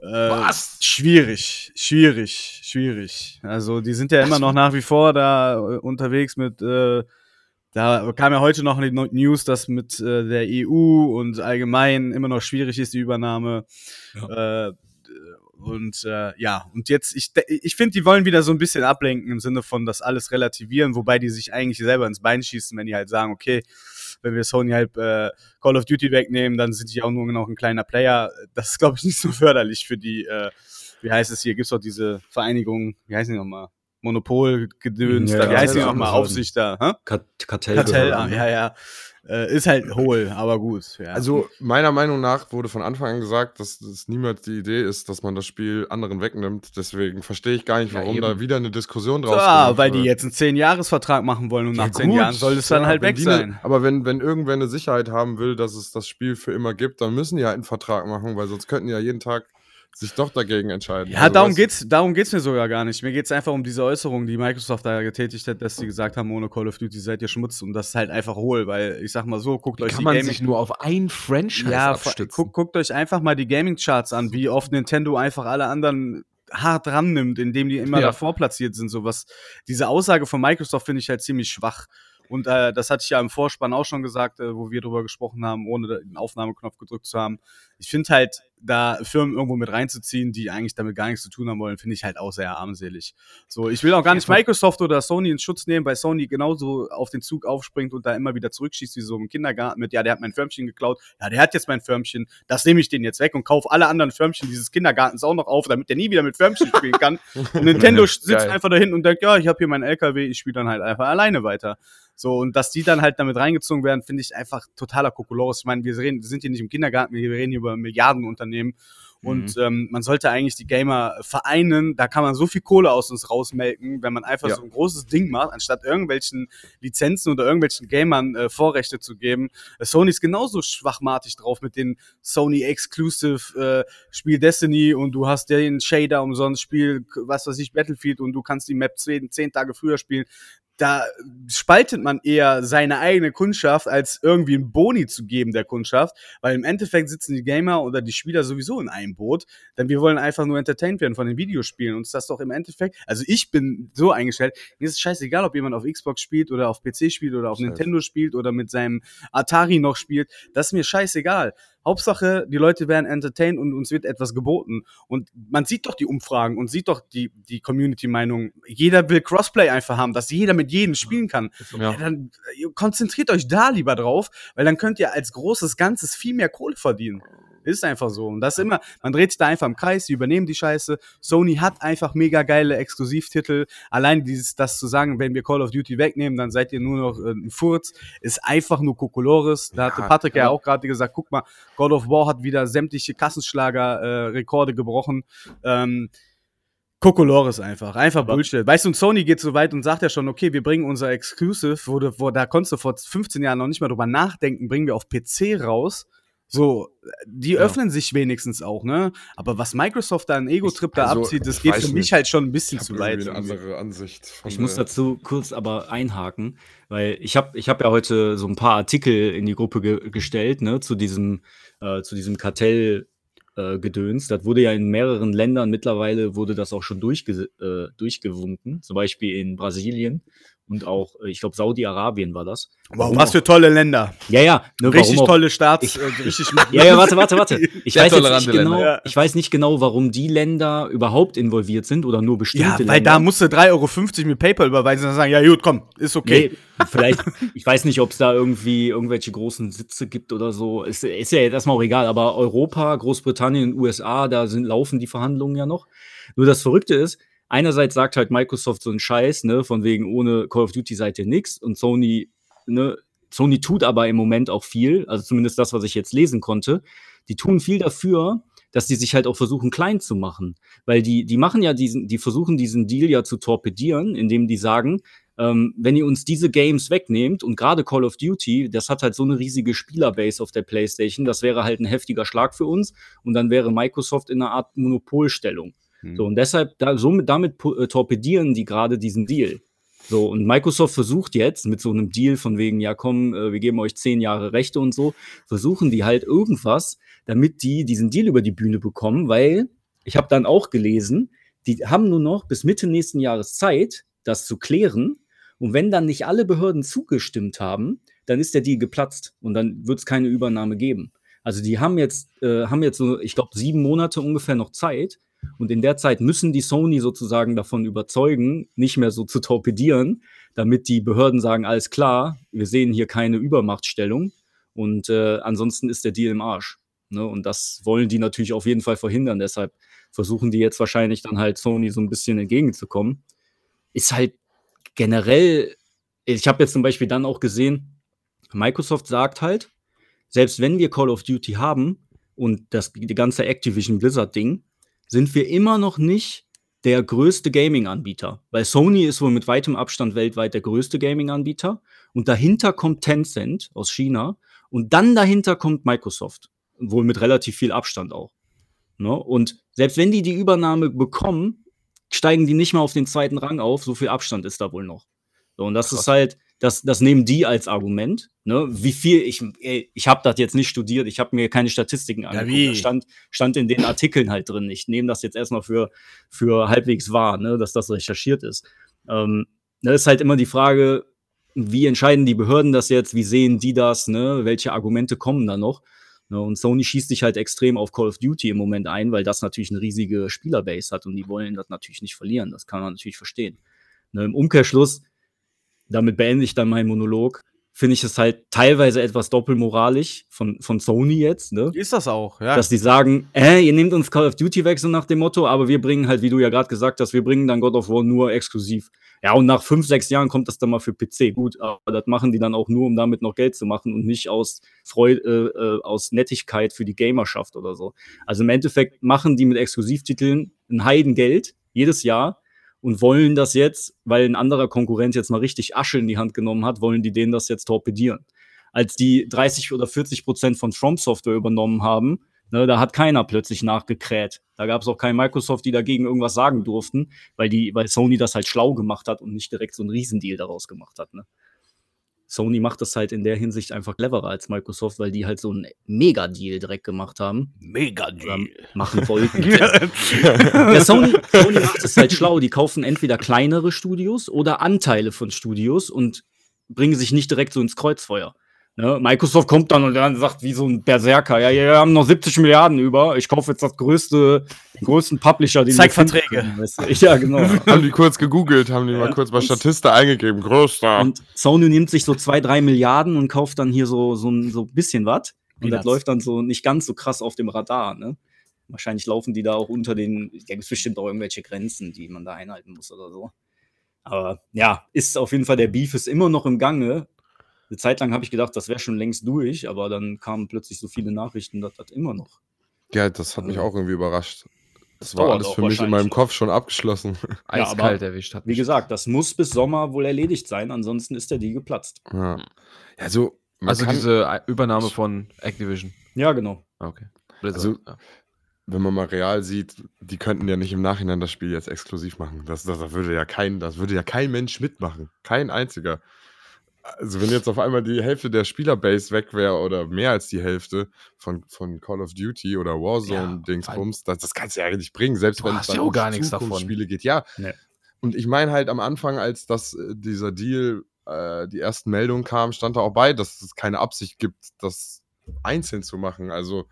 Äh, Was? Schwierig, schwierig, schwierig. Also die sind ja immer noch nach wie vor da äh, unterwegs mit, äh, da kam ja heute noch die News, dass mit äh, der EU und allgemein immer noch schwierig ist, die Übernahme. Äh, und äh, ja, und jetzt, ich, ich finde, die wollen wieder so ein bisschen ablenken im Sinne von das alles relativieren, wobei die sich eigentlich selber ins Bein schießen, wenn die halt sagen, okay, wenn wir Sony halt äh, Call of Duty wegnehmen, dann sind die auch nur noch ein kleiner Player. Das ist, glaube ich, nicht so förderlich für die, äh, wie heißt es hier, gibt's doch diese Vereinigung, wie heißen die nochmal? Monopolgedöns, Ja, da, wie ja, heißt die ja, nochmal? ja. Aufsicht da, hä? Kat Kartell. Kartell, ah, ja, ja. Äh, ist halt hohl, aber gut. Ja. Also, meiner Meinung nach wurde von Anfang an gesagt, dass es niemals die Idee ist, dass man das Spiel anderen wegnimmt. Deswegen verstehe ich gar nicht, Ja, warum eben. da wieder eine Diskussion draus ja, gemacht weil die jetzt einen 10-Jahres-Vertrag machen wollen und nach Ja, 10 gut, Jahren soll es dann ja, halt weg die ne- sein. aber wenn, wenn irgendwer eine Sicherheit haben will, dass es das Spiel für immer gibt, dann müssen die halt einen Vertrag machen, weil sonst könnten die ja jeden Tag sich doch dagegen entscheiden. Ja, Also, darum weißt- geht's, darum geht's mir sogar gar nicht. Mir geht's einfach um diese Äußerung, die Microsoft da getätigt hat, dass sie gesagt haben, ohne Call of Duty seid ihr Schmutz und das ist halt einfach hohl, weil ich sag mal so, guckt Wie euch kann die man Gaming sich nur auf ein Franchise ja, abstützen? guckt, guckt euch einfach mal die Gaming-Charts an, wie oft Nintendo einfach alle anderen hart rannimmt, indem die immer Ja. davor platziert sind. So was, diese Aussage von Microsoft finde ich halt ziemlich schwach. Und äh, das hatte ich ja im Vorspann auch schon gesagt, äh, wo wir drüber gesprochen haben, ohne den Aufnahmeknopf gedrückt zu haben. Ich finde halt, da Firmen irgendwo mit reinzuziehen, die eigentlich damit gar nichts zu tun haben wollen, finde ich halt auch sehr armselig. So, ich will auch gar nicht Microsoft oder Sony in Schutz nehmen, weil Sony genauso auf den Zug aufspringt und da immer wieder zurückschießt, wie so im Kindergarten mit, ja, der hat mein Förmchen geklaut, ja, der hat jetzt mein Förmchen, das nehme ich den jetzt weg und kaufe alle anderen Förmchen dieses Kindergartens auch noch auf, damit der nie wieder mit Förmchen spielen kann. Und Nintendo sitzt Geil. einfach dahin und denkt, ja, ich habe hier meinen LKW, ich spiele dann halt einfach alleine weiter. So, und dass die dann halt damit reingezogen werden, finde ich einfach totaler Kokolores. Ich meine, wir, reden, wir sind hier nicht im Kindergarten, wir reden hier über Milliardenunternehmen. Und ähm, man sollte eigentlich die Gamer vereinen. Da kann man so viel Kohle aus uns rausmelken, wenn man einfach Ja. so ein großes Ding macht, anstatt irgendwelchen Lizenzen oder irgendwelchen Gamern äh, Vorrechte zu geben. Äh, Sony ist genauso schwachmatig drauf mit den Sony Exclusive äh, Spiel Destiny und du hast den Shader umsonst, Spiel, was weiß ich, Battlefield und du kannst die Map zehn, zehn Tage früher spielen da spaltet man eher seine eigene Kundschaft, als irgendwie einen Boni zu geben der Kundschaft, weil im Endeffekt sitzen die Gamer oder die Spieler sowieso in einem Boot, denn wir wollen einfach nur entertained werden von den Videospielen und ist das doch im Endeffekt, also ich bin so eingestellt, mir ist es scheißegal, ob jemand auf Xbox spielt oder auf PC spielt oder auf Scheiße. Nintendo spielt oder mit seinem Atari noch spielt, das ist mir scheißegal. Hauptsache, die Leute werden entertained und uns wird etwas geboten. Und man sieht doch die Umfragen und sieht doch die, die Community-Meinung. Jeder will Crossplay einfach haben, dass jeder mit jedem spielen kann. Ja. Ja. dann äh, konzentriert euch da lieber drauf, weil dann könnt ihr als großes Ganzes viel mehr Kohle verdienen. Ist einfach so. Und das ist immer, man dreht sich da einfach im Kreis, die übernehmen die Scheiße. Sony hat einfach mega geile Exklusivtitel. Allein dieses, das zu sagen, wenn wir Call of Duty wegnehmen, dann seid ihr nur noch äh, ein Furz, ist einfach nur Kokolores. Da hatte Patrick ja ja. auch gerade gesagt, guck mal, God of War hat wieder sämtliche Kassenschlager-Rekorde gebrochen. Ähm, Kokolores einfach, einfach Bullshit. Weißt du, und Sony geht so weit und sagt ja schon, okay, wir bringen unser Exclusive, wo, du- wo da konntest du vor 15 Jahren noch nicht mal drüber nachdenken, bringen wir auf PC raus. So, die Ja. öffnen sich wenigstens auch, ne? Aber was Microsoft da an Ego-Trip da also, abzieht, das geht für mich nicht. halt schon ein bisschen zu weit. eine andere Ansicht. Von Ich muss dazu kurz aber einhaken, weil ich habe ich hab ja heute so ein paar Artikel in die Gruppe ge gestellt, ne, zu diesem, äh, zu diesem Kartell äh, Gedöns. Das wurde ja in mehreren Ländern mittlerweile wurde das auch schon durchge äh, durchgewunken, zum Beispiel in Brasilien und auch, äh, ich glaube, Saudi-Arabien war das. Wow, was für tolle Länder. Ja, ja. Ne, Richtig tolle Staats. Ich- äh, richtig Ja, ja, warte, warte, warte. Ich weiß, nicht genau. Ja. ich weiß nicht genau, warum die Länder überhaupt involviert sind oder nur bestimmte Ja, weil Länder. da musst du 3,50 Euro mit PayPal überweisen und dann sagen, ja gut, komm, ist okay. Nee, vielleicht, ich weiß nicht, ob es da irgendwie irgendwelche großen Sitze gibt oder so. Ist, ist ja jetzt erstmal auch egal, aber Europa, Großbritannien, USA, da sind, laufen die Verhandlungen ja noch. Nur das Verrückte ist, einerseits sagt halt Microsoft so einen Scheiß, ne, von wegen ohne Call of Duty seid ihr nix und Sony, ne, Sony tut aber im Moment auch viel, also zumindest das, was ich jetzt lesen konnte. Die tun viel dafür, dass die sich halt auch versuchen, klein zu machen. Weil die, die machen ja diesen, die versuchen diesen Deal ja zu torpedieren, indem die sagen, ähm, wenn ihr uns diese Games wegnehmt und gerade Call of Duty, das hat halt so eine riesige Spielerbase auf der PlayStation, das wäre halt ein heftiger Schlag für uns und dann wäre Microsoft in einer Art Monopolstellung. Hm. So, und deshalb, da, somit, damit äh, torpedieren die gerade diesen Deal. So, und Microsoft versucht jetzt mit so einem Deal von wegen, ja komm, äh, wir geben euch zehn Jahre Rechte und so, versuchen die halt irgendwas, damit die diesen Deal über die Bühne bekommen, weil ich habe dann auch gelesen, die haben nur noch bis Mitte nächsten Jahres Zeit, das zu klären. Und wenn dann nicht alle Behörden zugestimmt haben, dann ist der Deal geplatzt und dann wird es keine Übernahme geben. Also die haben jetzt, äh, haben jetzt so, ich glaube, sieben Monate ungefähr noch Zeit. Und in der Zeit müssen die Sony sozusagen davon überzeugen, nicht mehr so zu torpedieren, damit die Behörden sagen, alles klar, wir sehen hier keine Übermachtstellung und äh, ansonsten ist der Deal im Arsch. Ne? Und das wollen die natürlich auf jeden Fall verhindern. Deshalb versuchen die jetzt wahrscheinlich dann halt Sony so ein bisschen entgegenzukommen. Ist halt generell, ich habe jetzt zum Beispiel dann auch gesehen, Microsoft sagt halt, selbst wenn wir Call of Duty haben und das die ganze Activision Blizzard Ding, sind wir immer noch nicht der größte Gaming-Anbieter. Weil Sony ist wohl mit weitem Abstand weltweit der größte Gaming-Anbieter und dahinter kommt Tencent aus China und dann dahinter kommt Microsoft. Wohl mit relativ viel Abstand auch. Ne? Und selbst wenn die die Übernahme bekommen, steigen die nicht mal auf den zweiten Rang auf. So viel Abstand ist da wohl noch. So, und das Krass. ist halt, das, das nehmen die als Argument. Ne? Wie viel, ich, ey, ich habe das jetzt nicht studiert, ich habe mir keine Statistiken angeguckt. wie? Das stand, stand in den Artikeln halt drin. Ich nehme das jetzt erstmal für, für halbwegs wahr, ne? dass das recherchiert ist. Ähm, da ist halt immer die Frage, wie entscheiden die Behörden das jetzt, wie sehen die das, ne? welche Argumente kommen da noch? Ne, und Sony schießt sich halt extrem auf Call of Duty im Moment ein, weil das natürlich eine riesige Spielerbase hat und die wollen das natürlich nicht verlieren. Das kann man natürlich verstehen. Ne, Im Umkehrschluss, damit beende ich dann meinen Monolog, finde ich es halt teilweise etwas doppelmoralisch von, von Sony jetzt, ne? Ist das auch, ja. dass die sagen, äh, ihr nehmt uns Call of Duty weg, so nach dem Motto, aber wir bringen halt, wie du ja gerade gesagt hast, wir bringen dann God of War nur exklusiv. Ja, und nach fünf, sechs Jahren kommt das dann mal für PC. Gut, aber das machen die dann auch nur, um damit noch Geld zu machen und nicht aus Freude, äh, äh, aus Nettigkeit für die Gamerschaft oder so. Also im Endeffekt machen die mit Exklusivtiteln ein Heidengeld jedes Jahr und wollen das jetzt, weil ein anderer Konkurrent jetzt mal richtig Asche in die Hand genommen hat, wollen die denen das jetzt torpedieren. Als die 30 oder 40 Prozent von From Software übernommen haben, ne, da hat keiner plötzlich nachgekräht. Da gab es auch kein Microsoft, die dagegen irgendwas sagen durften, weil, die, weil Sony das halt schlau gemacht hat und nicht direkt so einen Riesendeal daraus gemacht hat. Ne? Sony macht das halt in der Hinsicht einfach cleverer als Microsoft, weil die halt so einen Mega-Deal direkt gemacht haben. Mega Oder machen wollten. Ja, Sony, Sony macht es halt schlau. Die kaufen entweder kleinere Studios oder Anteile von Studios und bringen sich nicht direkt so ins Kreuzfeuer. Ne? Microsoft kommt dann und dann sagt wie so ein Berserker, ja, ja, wir haben noch 70 Milliarden über, ich kaufe jetzt das größte, den größten Publisher, den Zeig Verträge. können, weißt du? Ja, genau. haben die kurz gegoogelt, haben die mal kurz bei Statista eingegeben. Größter. Und Sony nimmt sich so zwei, drei Milliarden und kauft dann hier so, so ein so ein bisschen was. Und das Peanuts. läuft dann so nicht ganz so krass auf dem Radar, ne? Wahrscheinlich laufen die da auch unter den, ja, gibt bestimmt auch irgendwelche Grenzen, die man da einhalten muss oder so. Aber ja, ist auf jeden Fall, der Beef ist immer noch im Gange. Eine Zeit lang habe ich gedacht, das wäre schon längst durch, aber dann kamen plötzlich so viele Nachrichten, dass das immer noch. ja, das hat mich Also- auch irgendwie überrascht. Das war alles für mich in meinem. Kopf schon abgeschlossen. Eiskalt aber erwischt hat. Wie mich. gesagt, das muss bis Sommer wohl erledigt sein, ansonsten ist der Deal geplatzt. ja. ja, Also kann- diese äh, Übernahme von Activision. Ja, genau. Okay. Blizzard, Also- ja. wenn man mal real sieht, die könnten ja nicht im Nachhinein das Spiel jetzt exklusiv machen. Das, das, das würde ja kein, das würde ja kein Mensch mitmachen. Kein einziger. Also wenn jetzt auf einmal die Hälfte der Spielerbase weg wäre oder mehr als die Hälfte von, von Call of Duty oder Ja, Warzone Dingsbums, das, das kannst du ja nicht bringen, selbst wenn es dann ja um gar nichts davon. Zukunftsspiele geht. Ja, Nee. Und ich meine halt am Anfang, als das, äh, dieser Deal, äh, die ersten Meldungen kamen, stand da auch bei, dass es keine Absicht gibt, das einzeln zu machen. Also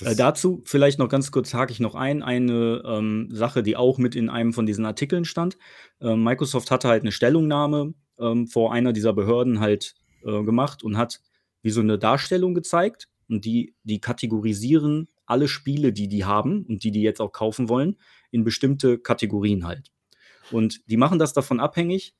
Äh, dazu vielleicht noch ganz kurz hake ich noch ein, eine ähm, Sache, die auch mit in einem von diesen Artikeln stand. Ähm, Microsoft hatte halt eine Stellungnahme ähm, vor einer dieser Behörden halt äh, gemacht und hat wie so eine Darstellung gezeigt und die, die kategorisieren alle Spiele, die die haben und die die jetzt auch kaufen wollen, in bestimmte Kategorien halt. Und die machen das davon abhängig,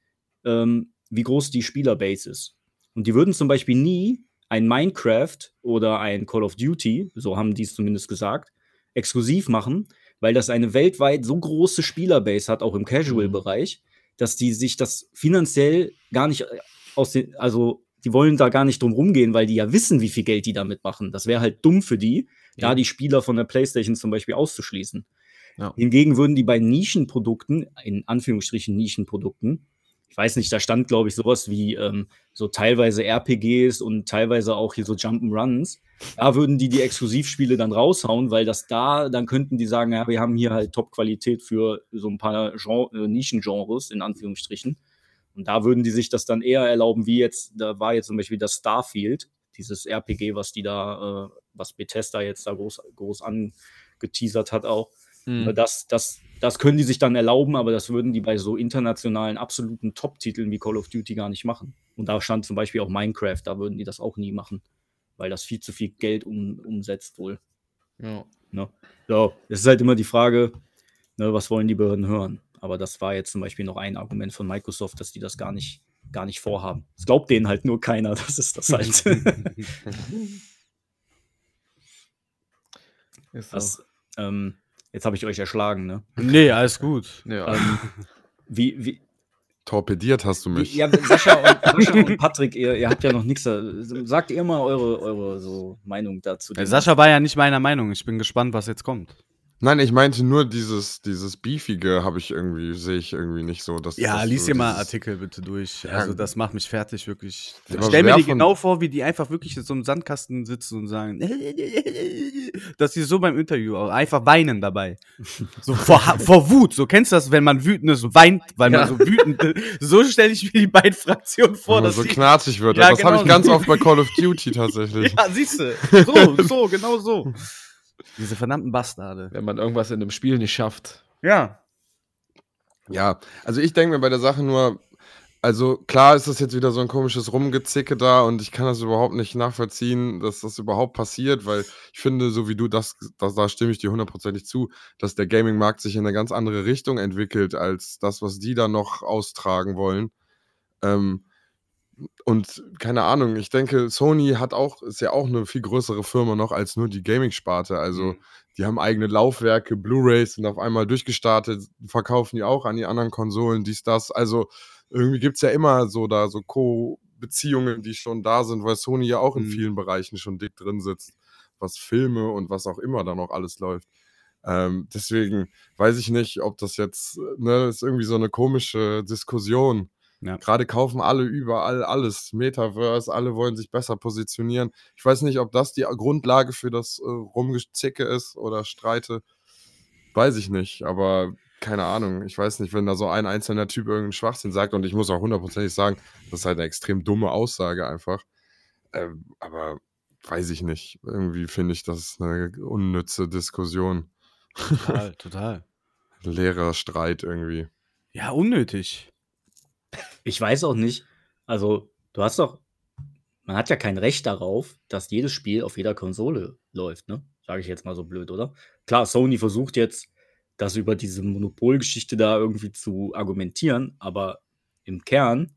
ähm, wie groß die Spielerbase ist. Und die würden zum Beispiel nie ein Minecraft oder ein Call of Duty, so haben die es zumindest gesagt, exklusiv machen, weil das eine weltweit so große Spielerbase hat, auch im Casual-Bereich, dass die sich das finanziell gar nicht äh, aus den, also die wollen da gar nicht drum rumgehen, weil die ja wissen, wie viel Geld die damit machen. Das wäre halt dumm für die, da Ja. die Spieler von der PlayStation zum Beispiel auszuschließen. Ja. Hingegen würden die bei Nischenprodukten, in Anführungsstrichen Nischenprodukten, ich weiß nicht, da stand, glaube ich, sowas wie ähm, so teilweise RPGs und teilweise auch hier so Jump'n'Runs. Da würden die die Exklusivspiele dann raushauen, weil das da, dann könnten die sagen, ja, wir haben hier halt Top-Qualität für so ein paar Gen äh, Nischengenres, in Anführungsstrichen. Und da würden die sich das dann eher erlauben, wie jetzt, da war jetzt zum Beispiel das Starfield, dieses RPG, was die da, äh, was Bethesda jetzt da groß, groß angeteasert hat auch. Mhm. Das, das, das können die sich dann erlauben, aber das würden die bei so internationalen absoluten Top-Titeln wie Call of Duty gar nicht machen. Und da stand zum Beispiel auch Minecraft, da würden die das auch nie machen, weil das viel zu viel Geld um, umsetzt wohl. Ja. Ne? So, es ist halt immer die Frage, ne, was wollen die Behörden hören? Aber das war jetzt zum Beispiel noch ein Argument von Microsoft, dass die das gar nicht, gar nicht vorhaben. Es glaubt denen halt nur keiner, das ist das halt. Ist so. das, ähm, jetzt habe ich euch erschlagen, ne? Nee, alles gut. ja. Ähm, wie, wie, torpediert hast du mich. ja, Sascha und, Sascha und Patrick, ihr, ihr habt ja noch nichts. da- Sagt ihr mal eure, eure so Meinung dazu. Sascha war ja nicht meiner Meinung. Ich bin gespannt, was jetzt kommt. Nein, ich meinte nur dieses, dieses Beefige habe ich irgendwie, sehe ich irgendwie nicht so. Dass, Ja, dass lies dir mal Artikel bitte durch. Ja. Also das macht mich fertig, wirklich. Aber stell mir die genau vor, wie die einfach wirklich in so einem Sandkasten sitzen und sagen, dass die so beim Interview auch einfach weinen dabei. So vor, vor Wut. So kennst du das, wenn man wütend ist, weint, weil Ja. man so wütend ist. So stelle ich mir die beiden Fraktionen vor, Wenn man dass so knarzig wird. Ja, das habe genau. ich ganz oft bei Call of Duty tatsächlich. Ja, siehst du. So, so, genau so. Diese verdammten Bastarde. Wenn man irgendwas in einem Spiel nicht schafft. Ja. Ja, also ich denke mir bei der Sache nur, also klar ist das jetzt wieder so ein komisches Rumgezicke da und ich kann das überhaupt nicht nachvollziehen, dass das überhaupt passiert, weil ich finde, so wie du das, das da stimme ich dir hundertprozentig zu, dass der Gaming-Markt sich in eine ganz andere Richtung entwickelt als das, was die da noch austragen wollen. Ähm, und keine Ahnung, ich denke, Sony hat auch, ist ja auch eine viel größere Firma noch als nur die Gaming-Sparte. Also Mhm. die haben eigene Laufwerke, Blu-Rays sind auf einmal durchgestartet, verkaufen die auch an die anderen Konsolen, dies, das. Also irgendwie gibt es ja immer so da so Co-Beziehungen, die schon da sind, weil Sony ja auch in Mhm. vielen Bereichen schon dick drin sitzt, was Filme und was auch immer da noch alles läuft. Ähm, deswegen weiß ich nicht, ob das jetzt, äh, ne, ist irgendwie so eine komische Diskussion. Ja. Gerade kaufen alle überall alles, Metaverse, alle wollen sich besser positionieren. Ich weiß nicht, ob das die Grundlage für das äh, Rumgezicke ist oder Streite. Weiß ich nicht, aber keine Ahnung. Ich weiß nicht, wenn da so ein einzelner Typ irgendeinen Schwachsinn sagt und ich muss auch hundertprozentig sagen, das ist halt eine extrem dumme Aussage einfach. Ähm, aber weiß ich nicht. Irgendwie finde ich das eine unnütze Diskussion. Total, total. Leerer Streit irgendwie. Ja, unnötig. Ich weiß auch nicht. Also, du hast doch, man hat ja kein Recht darauf, dass jedes Spiel auf jeder Konsole läuft, ne? Sage ich jetzt mal so blöd, oder? Klar, Sony versucht jetzt, das über diese Monopolgeschichte da irgendwie zu argumentieren, aber im Kern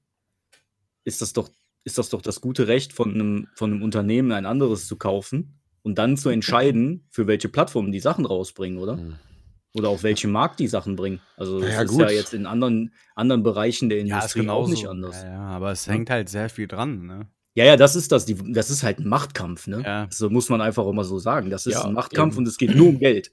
ist das doch, ist das doch das gute Recht von einem, von einem Unternehmen, ein anderes zu kaufen und dann zu entscheiden, für welche Plattformen die Sachen rausbringen, oder? Hm. Oder auf welchen Markt die Sachen bringen. Also das Ja, ist gut. ja jetzt in anderen, anderen Bereichen der Industrie auch nicht anders. Ja, ja, aber es hängt halt sehr viel dran, ne? Ja, ja, das ist das. Die, das ist halt ein Machtkampf, ne? Ja. So muss man einfach immer so sagen. Das ist Ja, ein Machtkampf eben. und es geht nur um Geld.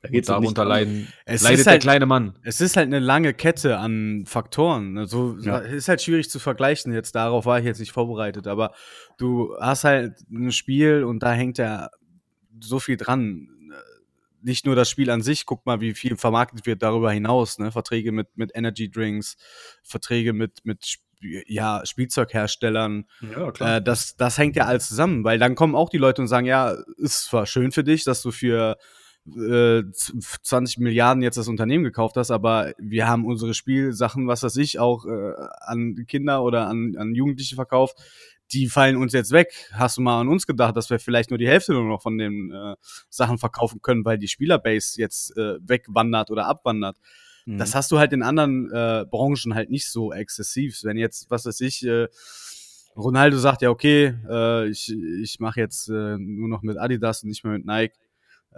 Da geht's um Darunter nicht leiden, Es leidet ist der halt- kleine Mann. Es ist halt eine lange Kette an Faktoren. Also Ja. ist halt schwierig zu vergleichen. Jetzt darauf war ich jetzt nicht vorbereitet, aber du hast halt ein Spiel und da hängt ja so viel dran. Nicht nur das Spiel an sich, guck mal, wie viel vermarktet wird darüber hinaus, ne? Verträge mit, mit Energy Drinks, Verträge mit, mit ja, Spielzeugherstellern, Ja, äh, das, das hängt ja alles zusammen, weil dann kommen auch die Leute und sagen, ja, ist zwar schön für dich, dass du für äh, z- 20 Milliarden jetzt das Unternehmen gekauft hast, aber wir haben unsere Spielsachen, was weiß ich, auch äh, an Kinder oder an, an Jugendliche verkauft. Die fallen uns jetzt weg. Hast du mal an uns gedacht, dass wir vielleicht nur die Hälfte nur noch von den äh, Sachen verkaufen können, weil die Spielerbase jetzt äh, wegwandert oder abwandert? Mhm. Das hast du halt in anderen äh, Branchen halt nicht so exzessiv. Wenn jetzt, was weiß ich, äh, Ronaldo sagt ja, okay, äh, ich, ich mache jetzt äh, nur noch mit Adidas und nicht mehr mit Nike.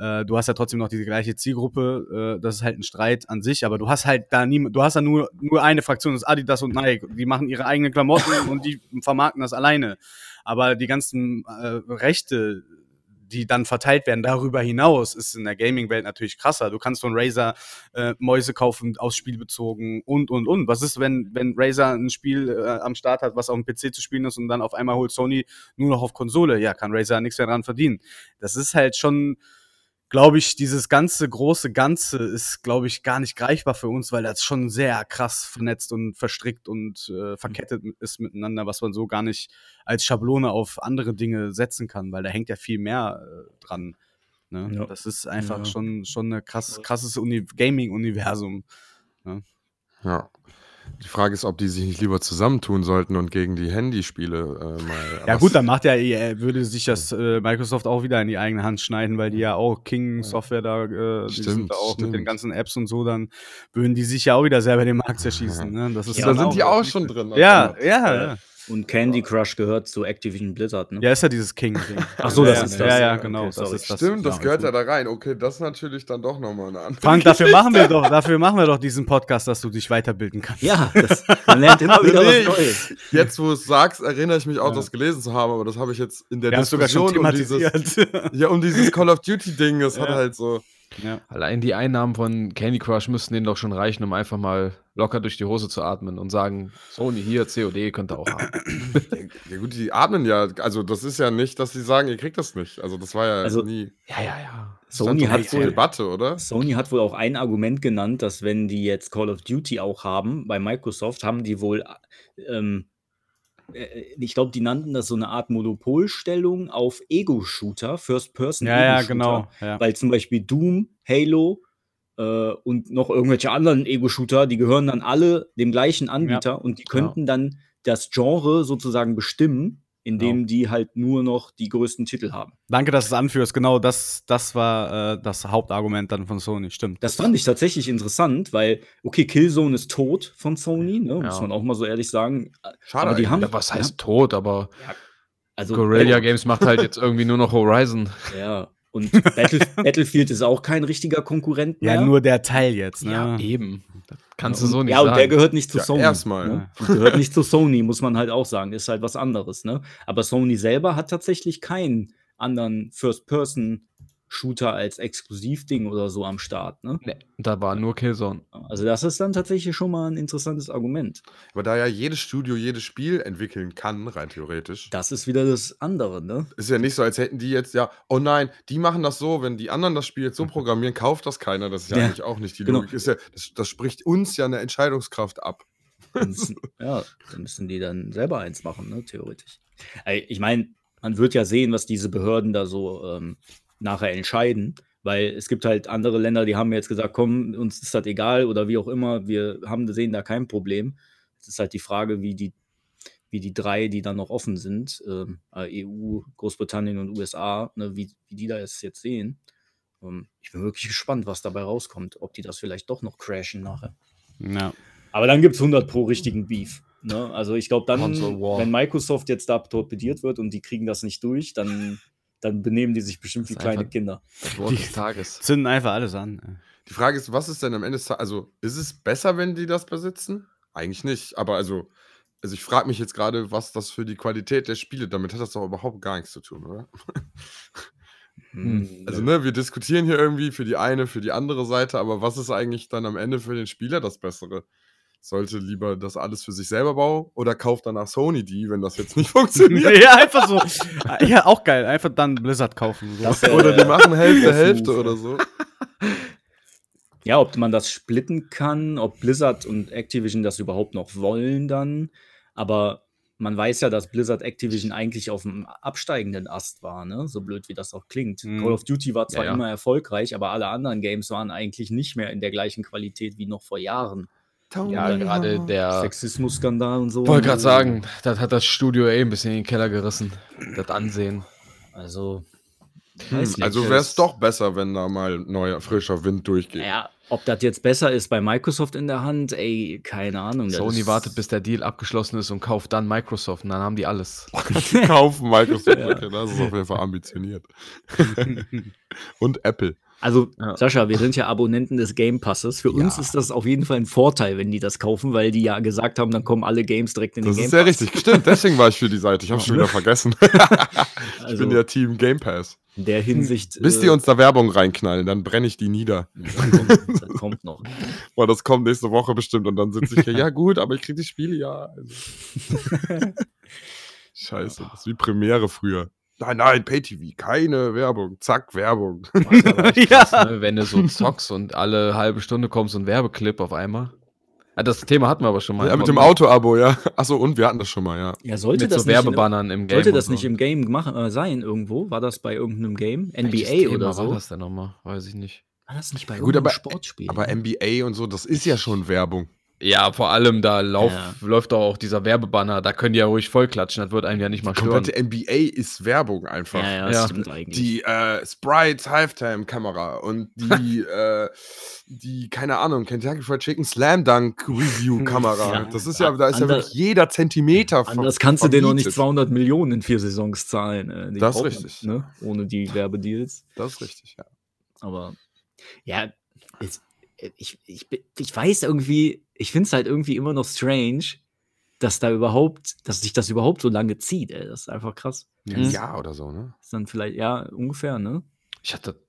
Äh, du hast ja trotzdem noch diese gleiche Zielgruppe. Äh, das ist halt ein Streit an sich, aber du hast halt da nie, du hast ja nur, nur eine Fraktion, das ist Adidas und Nike. Die machen ihre eigenen Klamotten und die vermarkten das alleine. Aber die ganzen äh, Rechte, die dann verteilt werden darüber hinaus, ist in der Gaming-Welt natürlich krasser. Du kannst von Razer äh, Mäuse kaufen, aus Spiel bezogen und, und, und. Was ist, wenn, wenn Razer ein Spiel äh, am Start hat, was auf dem PC zu spielen ist und dann auf einmal holt Sony nur noch auf Konsole? Ja, kann Razer nichts mehr dran verdienen. Das ist halt schon, glaube ich, dieses ganze große Ganze ist, glaube ich, gar nicht greifbar für uns, weil das schon sehr krass vernetzt und verstrickt und äh, verkettet ist miteinander, was man so gar nicht als Schablone auf andere Dinge setzen kann, weil da hängt ja viel mehr äh, dran. Ne? Ja. Das ist einfach Ja. schon, schon ein krass, krasses Uni Gaming-Universum. Ja. Die Frage ist, ob die sich nicht lieber zusammentun sollten und gegen die Handyspiele äh, mal. Ja gut, dann macht ja, EA, würde sich das äh, Microsoft auch wieder in die eigene Hand schneiden, weil die ja auch King Software da, äh, die sind Stimmt, da auch mit den stimmt. ganzen Apps und so, dann würden die sich ja auch wieder selber den Markt zerschießen. Ne? Das ist Ja, da dann sind die auch schon drin. Ja, ja, Ja. Ja. Und Candy Crush gehört zu Activision Blizzard, ne? Ja, ist ja dieses King-Ding. Ach so, das ja, ist ja, das. Ja, ja, Okay, genau. das sorry. ist das. Stimmt, das Ja, gehört ja da rein. Okay, das ist natürlich dann doch nochmal eine andere. Frank, dafür machen wir doch, dafür machen wir doch diesen Podcast, dass du dich weiterbilden kannst. Ja, das, man lernt immer wieder Nee, was Neues. Jetzt, wo du es sagst, erinnere ich mich auch, Ja. das gelesen zu haben, aber das habe ich jetzt in der haben es sogar schon Diskussion um dieses, ja, um dieses Call of Duty-Ding, das hat Ja. halt so. Ja. Allein die Einnahmen von Candy Crush müssten denen doch schon reichen, um einfach mal locker durch die Hose zu atmen und sagen, Sony hier, COD könnt ihr auch haben. Ja gut, die atmen ja, also das ist ja nicht, dass sie sagen, ihr kriegt das nicht. Also das war ja Also, nie Ja, ja, ja. Sony hat wohl, Debatte, oder? Sony hat wohl auch ein Argument genannt, dass wenn die jetzt Call of Duty auch haben, bei Microsoft haben die wohl, ähm, äh, ich glaube, die nannten das so eine Art Monopolstellung auf Ego-Shooter, First-Person ja, ja, genau. Ja. Weil zum Beispiel Doom, Halo äh, und noch irgendwelche anderen Ego-Shooter, die gehören dann alle dem gleichen Anbieter und die könnten dann das Genre sozusagen bestimmen, indem die halt nur noch die größten Titel haben. Danke, dass du es anführst. Genau, das, das war äh, das Hauptargument dann von Sony. Stimmt. Das fand ich tatsächlich interessant, weil, okay, Killzone ist tot von Sony, ne, muss Ja. man auch mal so ehrlich sagen. Schade. Aber die haben- Ja, was heißt tot, aber Also, Guerrilla Battle- Games macht halt jetzt irgendwie nur noch Horizon. Ja, und Battle, Battlefield ist auch kein richtiger Konkurrent mehr. ja, nur der Teil jetzt. Ne? Ja, eben. Das kannst du so nicht Ja, und der sagen. gehört nicht zu Ja, Sony. erstmal. Ne? Und gehört nicht zu Sony, muss man halt auch sagen. Ist halt was anderes, ne? Aber Sony selber hat tatsächlich keinen anderen First-Person-Shooter als Exklusivding oder so am Start, ne? Nee, da war nur Killzone. Also, das ist dann tatsächlich schon mal ein interessantes Argument. Aber da ja jedes Studio jedes Spiel entwickeln kann, rein theoretisch, Das ist wieder das andere, ne? ist ja nicht so, als hätten die jetzt ja, oh nein, die machen das so, wenn die anderen das Spiel jetzt so programmieren, kauft das keiner. Das ist ja, Ja, eigentlich auch nicht die genau. Logik. Ist ja, das, das spricht uns ja eine Entscheidungskraft ab. Dann müssen, ja, dann müssen die dann selber eins machen, ne, theoretisch. Ich meine, man wird ja sehen, was diese Behörden da so ähm, nachher entscheiden, weil es gibt halt andere Länder, die haben jetzt gesagt, komm, uns ist das egal oder wie auch immer, wir haben sehen da kein Problem. Es ist halt die Frage, wie die, wie die drei, die dann noch offen sind, ähm, äh, EU, Großbritannien und USA, ne, wie, wie die da es jetzt sehen. Ähm, ich bin wirklich gespannt, was dabei rauskommt, ob die das vielleicht doch noch crashen nachher. Ja. Aber dann gibt es 100 pro richtigen Beef. Ne? Also ich glaube, dann, wenn Microsoft jetzt da torpediert wird und die kriegen das nicht durch, dann, dann benehmen die sich bestimmt wie kleine Kinder. Das Wort Die- des Tages. Zünden einfach alles an. Die Frage ist, was ist denn am Ende des Tages, also ist es besser, wenn die das besitzen? Eigentlich nicht, aber also, also ich frage mich jetzt gerade, was das für die Qualität der Spiele, damit hat das doch überhaupt gar nichts zu tun, oder? Hm. Also, ne, wir diskutieren hier irgendwie für die eine, für die andere Seite, aber was ist eigentlich dann am Ende für den Spieler das Bessere? Sollte lieber das alles für sich selber bauen oder kauft danach Sony die, wenn das jetzt nicht funktioniert? ja, einfach so. Ja, auch geil. Einfach dann Blizzard kaufen. So. Das wär- Oder die machen Hälfte, Hälfte oder so. Ja, ob man das splitten kann, ob Blizzard und Activision das überhaupt noch wollen dann. Aber man weiß ja, dass Blizzard Activision eigentlich auf dem absteigenden Ast war, ne? So blöd wie das auch klingt. Mhm. Call of Duty war zwar Ja, ja. immer erfolgreich, aber alle anderen Games waren eigentlich nicht mehr in der gleichen Qualität wie noch vor Jahren. Ja, gerade der. Sexismus-Skandal und so. Wollte gerade sagen, das hat das Studio eh ein bisschen in den Keller gerissen. Das Ansehen. Also, Hm, also wäre es doch besser, wenn da mal neuer, frischer Wind durchgeht. Ja, ob das jetzt besser ist bei Microsoft in der Hand, ey, keine Ahnung. Sony wartet, bis der Deal abgeschlossen ist und kauft dann Microsoft und dann haben die alles. Die kaufen Microsoft. Okay, das ist auf jeden Fall ambitioniert. Und Apple. Also, Ja. Sascha, wir sind ja Abonnenten des Game Passes. Für uns Ja. ist das auf jeden Fall ein Vorteil, wenn die das kaufen, weil die ja gesagt haben, dann kommen alle Games direkt in Das den ist Game sehr Pass. richtig. Stimmt, deswegen war ich für die Seite. Ich habe schon wieder vergessen. ich Also, bin ja Team Game Pass. in der Hinsicht. Bis äh, die uns da Werbung reinknallen, dann brenne ich die nieder. das kommt, das kommt noch. Boah, das kommt nächste Woche bestimmt und dann sitze ich hier, ja gut, aber ich krieg die Spiele ja. Also. Scheiße, das ist wie Premiere früher. Nein, nein, Pay-TV, keine Werbung. Zack, Werbung. Krass, ne? Wenn du so zockst und alle halbe Stunde kommt so ein Werbeclip auf einmal. Ja, das Thema hatten wir aber schon mal. Ja, mit dem Auto-Abo, ja. Achso, und wir hatten das schon mal, ja. Ja, sollte Mit das so nicht Werbebannern im Game. Sollte das so. nicht im Game gemacht, äh, sein irgendwo? War das bei irgendeinem Game? NBA Thema oder so? war das denn nochmal? Weiß ich nicht. War das nicht bei Gut, irgendeinem aber- Sportspiel? Aber NBA und so, das ist ja schon Werbung. Ja, vor allem da lauf, Ja. läuft doch auch dieser Werbebanner. Da können die ja ruhig vollklatschen. Das wird einem ja nicht mal stören. Komplette NBA ist Werbung einfach. ja, ja, Ja. stimmt eigentlich. Die äh, Sprite Halftime-Kamera und die, äh, die, keine Ahnung, Kentucky Fried Chicken Slam Dunk Review-Kamera. Ja. das ist ja, da ist ja Ander- wirklich jeder Zentimeter ver- Anders kannst du dir noch nicht vermietet. 200 Millionen in vier Saisons zahlen. Äh, die Das ist richtig. Ne? Ohne die Werbedeals. Das ist richtig, ja. Aber ja, ich, ich, bin- ich weiß irgendwie, ich finde es halt irgendwie immer noch strange, dass da überhaupt, dass sich das überhaupt so lange zieht. Ey. Das ist einfach krass. Ein Mhm. Jahr oder so, ne? Ist dann vielleicht, ja, ungefähr, ne? Ich hatte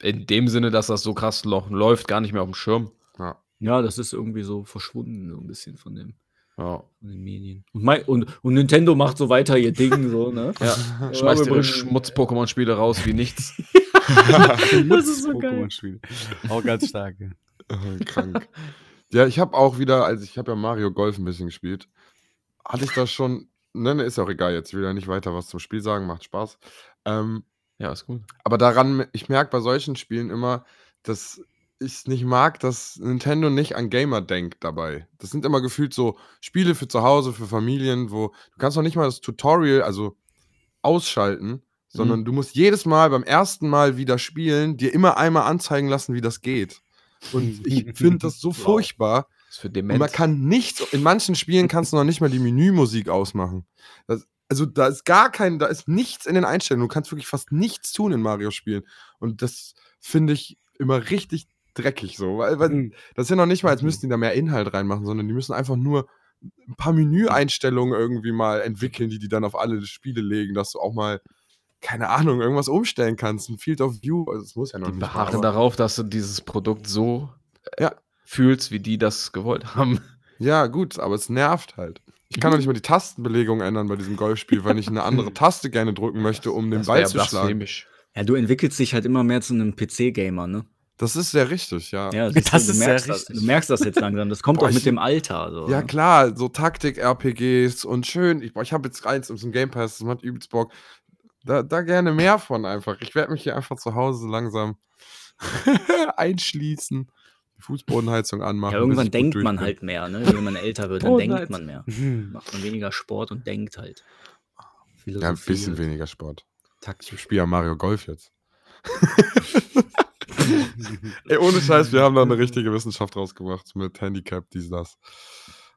in dem Sinne, dass das so krass läuft, gar nicht mehr auf dem Schirm. Ja. Ja, das ist irgendwie so verschwunden, so ein bisschen von, dem, Ja. von den Medien. Und, Mai- und, und Nintendo macht so weiter ihr Ding, so, ne? ja. Ja, Schmeißt ihre Schmutz-Pokémon-Spiele raus wie nichts. Das ist so geil. Auch ganz stark. ja. Äh, Krank. Ja, ich habe auch wieder, also ich habe ja Mario Golf ein bisschen gespielt. Hatte ich das schon, ne, ne, ist auch egal jetzt, ich will ja nicht weiter was zum Spiel sagen, macht Spaß. Ähm, Ja, ist gut. aber daran, ich merke bei solchen Spielen immer, dass ich es nicht mag, dass Nintendo nicht an Gamer denkt dabei. Das sind immer gefühlt so Spiele für zu Hause, für Familien, wo du kannst noch nicht mal das Tutorial, also ausschalten, sondern du musst jedes Mal beim ersten Mal wieder spielen, dir immer einmal anzeigen lassen, wie das geht. Und ich finde das so Wow. furchtbar. Ist für Und Dement. man kann nichts, in manchen Spielen kannst du noch nicht mal die Menümusik ausmachen. Das, also da ist gar kein, da ist nichts in den Einstellungen. Du kannst wirklich fast nichts tun in Mario-Spielen. Und das finde ich immer richtig dreckig so. Weil, weil Mhm. das ist ja noch nicht mal, als müssten die da mehr Inhalt reinmachen, sondern die müssen einfach nur ein paar Menüeinstellungen irgendwie mal entwickeln, die die dann auf alle Spiele legen, dass du auch mal, keine Ahnung, irgendwas umstellen kannst. Ein Field of View, also das muss ja noch die nicht beharren darauf, dass du dieses Produkt so Ja. fühlst, wie die das gewollt haben. Ja, gut, aber es nervt halt. Ich kann doch nicht mal die Tastenbelegung ändern bei diesem Golfspiel, wenn ich eine andere Taste gerne drücken möchte, um den Das Ball wär zu schlagen. Ja, du entwickelst dich halt immer mehr zu einem PC-Gamer, ne? Das ist sehr richtig, ja. Ja, Ja, Das du, ist du sehr merkst das, richtig. du merkst das jetzt langsam. Das kommt Boah, auch mit ich- dem Alter. So, ne? klar, so Taktik-RPGs und schön. Ich, boah, ich habe jetzt eins im Game Pass, das macht übelst Bock. Da, da gerne mehr von einfach. Ich werde mich hier einfach zu Hause langsam einschließen, die Fußbodenheizung anmachen. Ja, irgendwann ich denkt man halt mehr, ne? Wenn man älter wird, dann denkt man mehr. Mhm. Macht man weniger Sport und denkt halt. Ja, ein bisschen weniger Sport. Ich Taktisch. spiele ja Mario Golf jetzt. Ey, ohne Scheiß, wir haben da eine richtige Wissenschaft draus gemacht mit Handicap, dies, das.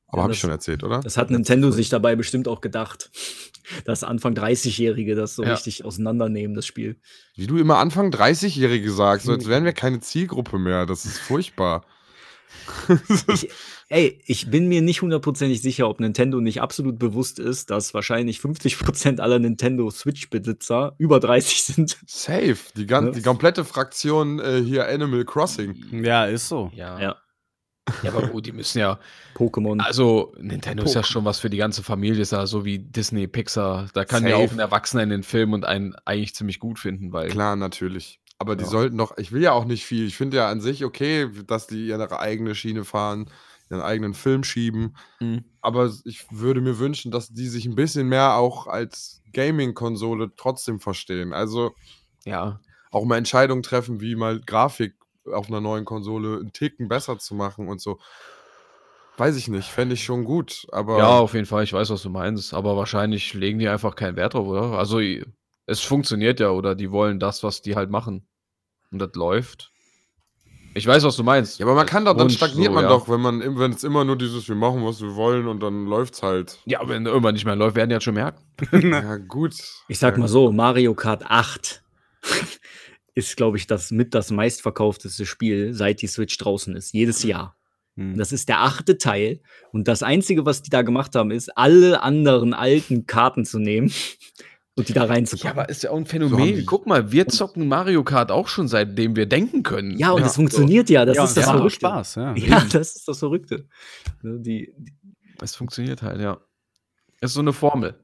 Aber Ja, habe ich schon erzählt, oder? Das hat Nintendo sich dabei bestimmt auch gedacht, dass Anfang 30-Jährige das so Ja. richtig auseinandernehmen, das Spiel. Wie du immer Anfang 30-Jährige sagst, so als wären wir keine Zielgruppe mehr. Das ist furchtbar. Ich, ey, ich bin mir nicht hundertprozentig sicher, ob Nintendo nicht absolut bewusst ist, dass wahrscheinlich 50% aller Nintendo Switch-Besitzer über 30 sind. Safe. Die, gan Ja. die komplette Fraktion äh, hier Animal Crossing. Ja, ist so. Ja. Ja. Ja. aber gut, die müssen ja. Pokémon. Also, Nintendo ist ja schon was für die ganze Familie, ist ja so wie Disney, Pixar. Da kann ja Safe. auch ein Erwachsener in den Film und einen eigentlich ziemlich gut finden, weil Klar, natürlich. Aber die Ja. sollten doch, ich will ja auch nicht viel. Ich finde ja an sich okay, dass die ihre eigene Schiene fahren, ihren eigenen Film schieben. Mhm. Aber ich würde mir wünschen, dass die sich ein bisschen mehr auch als Gaming-Konsole trotzdem verstehen. Also Ja, auch mal Entscheidungen treffen, wie mal Grafik auf einer neuen Konsole einen Ticken besser zu machen und so. Weiß ich nicht, fände ich schon gut. Aber ja, auf jeden Fall, ich weiß, was du meinst, aber wahrscheinlich legen die einfach keinen Wert drauf, oder? Also, es funktioniert ja, oder die wollen das, was die halt machen. Und das läuft. Ich weiß, was du meinst. Ja, aber man kann doch, dann stagniert so, man ja. doch, wenn man, wenn es immer nur dieses, wir machen, was wir wollen und dann läuft's halt. Ja, wenn irgendwann nicht mehr läuft, werden die halt schon merken. Ja, gut. Ich sag ja, mal so, Mario Kart 8 ist, glaube ich, das mit das meistverkaufteste Spiel, seit die Switch draußen ist. Jedes Jahr. Hm. Das ist der achte Teil. Und das Einzige, was die da gemacht haben, ist, alle anderen alten Karten zu nehmen und die da Ja, reinzupacken. aber ist ja auch ein So Phänomen. die- Guck mal, wir zocken Mario Kart auch schon seitdem wir denken können. Ja, und Ja, das funktioniert ja. Das ja, ist das auch Verrückte. Spaß, ja. Ja, das ist das Verrückte. Ne, Die, die, Es funktioniert halt, ja. Es ist so eine Formel.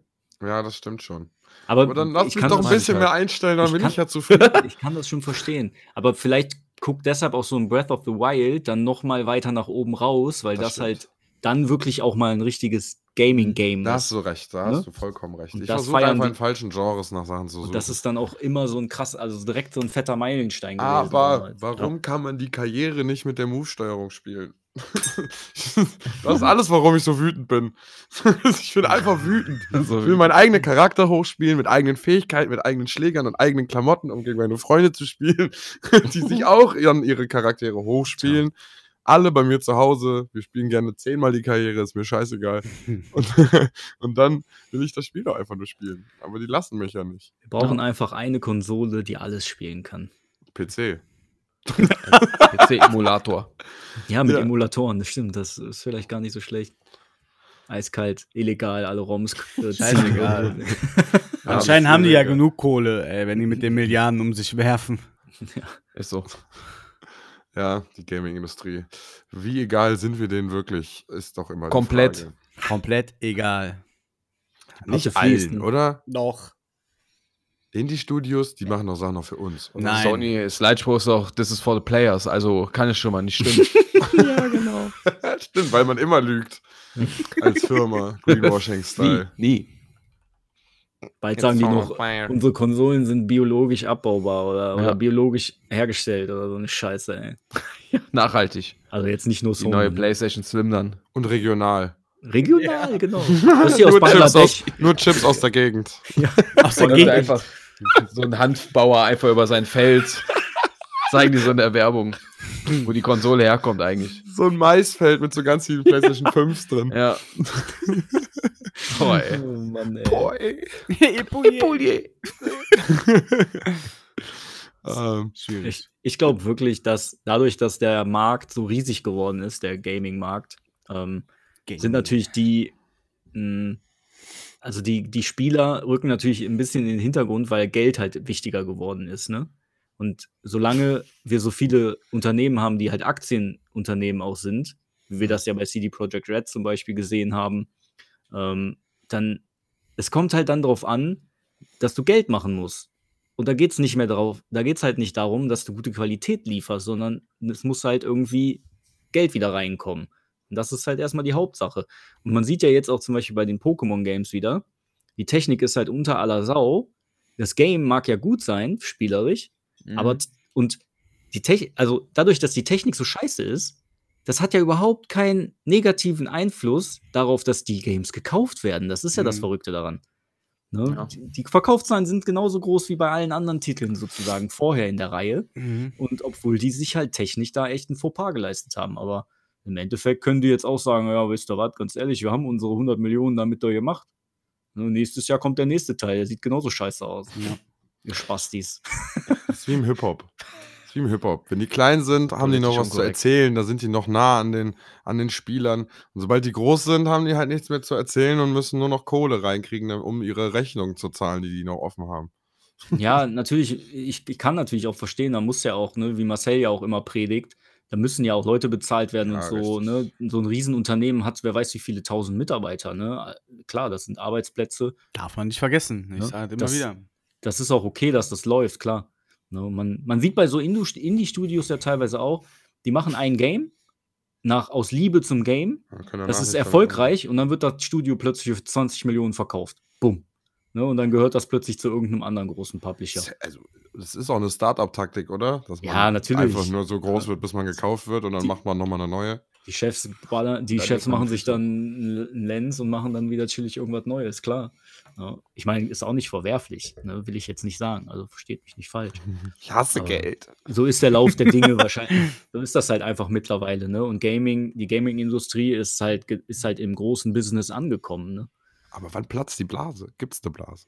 Ja, das stimmt schon. Aber, Aber dann lass ich mich kann doch ein das- bisschen halt. mehr einstellen, dann Ich bin kann- ich ja zufrieden. Ich kann das schon verstehen. Aber vielleicht guckt deshalb auch so ein Breath of the Wild dann noch mal weiter nach oben raus, weil Das das, halt dann wirklich auch mal ein richtiges Gaming-Game Da hast ist. du recht, da Ne? hast du vollkommen recht. Und Ich versuche einfach in falschen Genres nach Sachen zu suchen. Und das ist dann auch immer so ein krass, also direkt so ein fetter Meilenstein gewesen. Aber damals. warum kann man die Karriere nicht mit der Move-Steuerung spielen? das ist alles, warum ich so wütend bin. ich bin einfach wütend. Also, Ich will meinen eigenen Charakter hochspielen, mit eigenen Fähigkeiten, mit eigenen Schlägern und eigenen Klamotten, um gegen meine Freunde zu spielen, die sich auch ihren, ihre Charaktere hochspielen. Alle bei mir zu Hause, wir spielen gerne zehnmal die Karriere, ist mir scheißegal. Und, und dann will ich das Spiel doch einfach nur spielen. Aber die lassen mich ja nicht. Wir brauchen einfach eine Konsole, die alles spielen kann. PC. PC-Emulator. Ja, mit Ja. Emulatoren, das stimmt. Das ist vielleicht gar nicht so schlecht. Eiskalt, illegal, alle ROMs. äh. Scheißegal. Ja, Anscheinend haben die ja genug Kohle, ey, wenn die mit den Milliarden um sich werfen. Ist so. Ja, die Gaming-Industrie. Wie egal sind wir denen wirklich, ist doch immer die Komplett. Frage. Komplett egal. Nicht Fließen. allen, oder? Doch. Indie-Studios, die machen doch Sachen noch für uns. Oder? Nein. Sony Slideshow ist auch, this is for the players, also kann es schon mal nicht stimmen. ja, genau. Stimmt, weil man immer lügt. Als Firma. nie, Greenwashing-Style. nie. Bald sagen die noch, unsere Konsolen sind biologisch abbaubar oder, oder Ja. biologisch hergestellt oder so eine Scheiße, ey. Nachhaltig. Also jetzt nicht nur Die Sony. neue ne? PlayStation Slim dann. Und regional. Regional, genau. Das ist die aus nur, Chips aus, nur Chips aus der Gegend. Aus der Und Gegend. einfach so ein Handbauer einfach über sein Feld. Zeigen die so in der Werbung, wo die Konsole herkommt eigentlich. So ein Maisfeld mit so ganz vielen PlayStation 5s drin. Ja. Boah, ey. Oh Mann, ey. Boah, ey. Polier. Ähm. Ich, ich glaube wirklich, dass dadurch, dass der Markt so riesig geworden ist, der Gaming-Markt, ähm, sind natürlich die, mh, also die, die Spieler rücken natürlich ein bisschen in den Hintergrund, weil Geld halt wichtiger geworden ist, ne? Und solange wir so viele Unternehmen haben, die halt Aktienunternehmen auch sind, wie wir das ja bei CD Projekt Red zum Beispiel gesehen haben, ähm, dann, es kommt halt dann darauf an, dass du Geld machen musst. Und da geht es nicht mehr drauf, da geht es halt nicht darum, dass du gute Qualität lieferst, sondern es muss halt irgendwie Geld wieder reinkommen. Und das ist halt erstmal die Hauptsache. Und man sieht ja jetzt auch zum Beispiel bei den Pokémon-Games wieder, die Technik ist halt unter aller Sau. Das Game mag ja gut sein, spielerisch, Mhm. aber und die Technik, also dadurch, dass die Technik so scheiße ist, das hat ja überhaupt keinen negativen Einfluss darauf, dass die Games gekauft werden. Das ist ja das Mhm. Verrückte daran. Ne? Ja. Die, die Verkaufszahlen sind genauso groß wie bei allen anderen Titeln sozusagen vorher in der Reihe. Mhm. Und obwohl die sich halt technisch da echt ein Fauxpas geleistet haben. Aber im Endeffekt können die jetzt auch sagen, ja, wisst ihr was, ganz ehrlich, wir haben unsere 100 Millionen damit doch gemacht. Ne, nächstes Jahr kommt der nächste Teil, der sieht genauso scheiße aus. Ja. Ihr Spastis. Das ist wie im Hip-Hop. Wie im Hip-Hop. Wenn die klein sind, haben die noch was zu erzählen. Da sind die noch nah an den, an den Spielern. Und sobald die groß sind, haben die halt nichts mehr zu erzählen und müssen nur noch Kohle reinkriegen, um ihre Rechnungen zu zahlen, die die noch offen haben. Ja, natürlich, ich, ich kann natürlich auch verstehen, da muss ja auch, ne, wie Marcel ja auch immer predigt, da müssen ja auch Leute bezahlt werden Ja, und so, ne? So ein Riesenunternehmen hat, wer weiß wie viele tausend Mitarbeiter, ne? Klar, das sind Arbeitsplätze. Darf man nicht vergessen. Ich Ja, sage immer das- wieder. Das ist auch okay, dass das läuft, klar. Ne? Man, man sieht bei so Indie-Studios ja teilweise auch, die machen ein Game nach, aus Liebe zum Game. Das ist erfolgreich und dann wird das Studio plötzlich für 20 Millionen verkauft. Bumm. Ne? Und dann gehört das plötzlich zu irgendeinem anderen großen Publisher. Also, das ist auch eine Startup-Taktik, oder? Dass Ja, natürlich. einfach nur so groß wird, bis man gekauft wird und dann Die- macht man nochmal eine neue. Die Chefs, die Chefs man machen sich dann einen Lens und machen dann wieder chillig irgendwas Neues, klar. Ja, ich meine, ist auch nicht verwerflich, ne? will ich jetzt nicht sagen. Also versteht mich nicht falsch. Ich hasse Aber- Geld. So ist der Lauf der Dinge wahrscheinlich. So ist das halt einfach mittlerweile, ne? Und Gaming, die Gaming-Industrie ist halt, ist halt im großen Business angekommen, ne? Aber wann platzt die Blase? Gibt's eine Blase?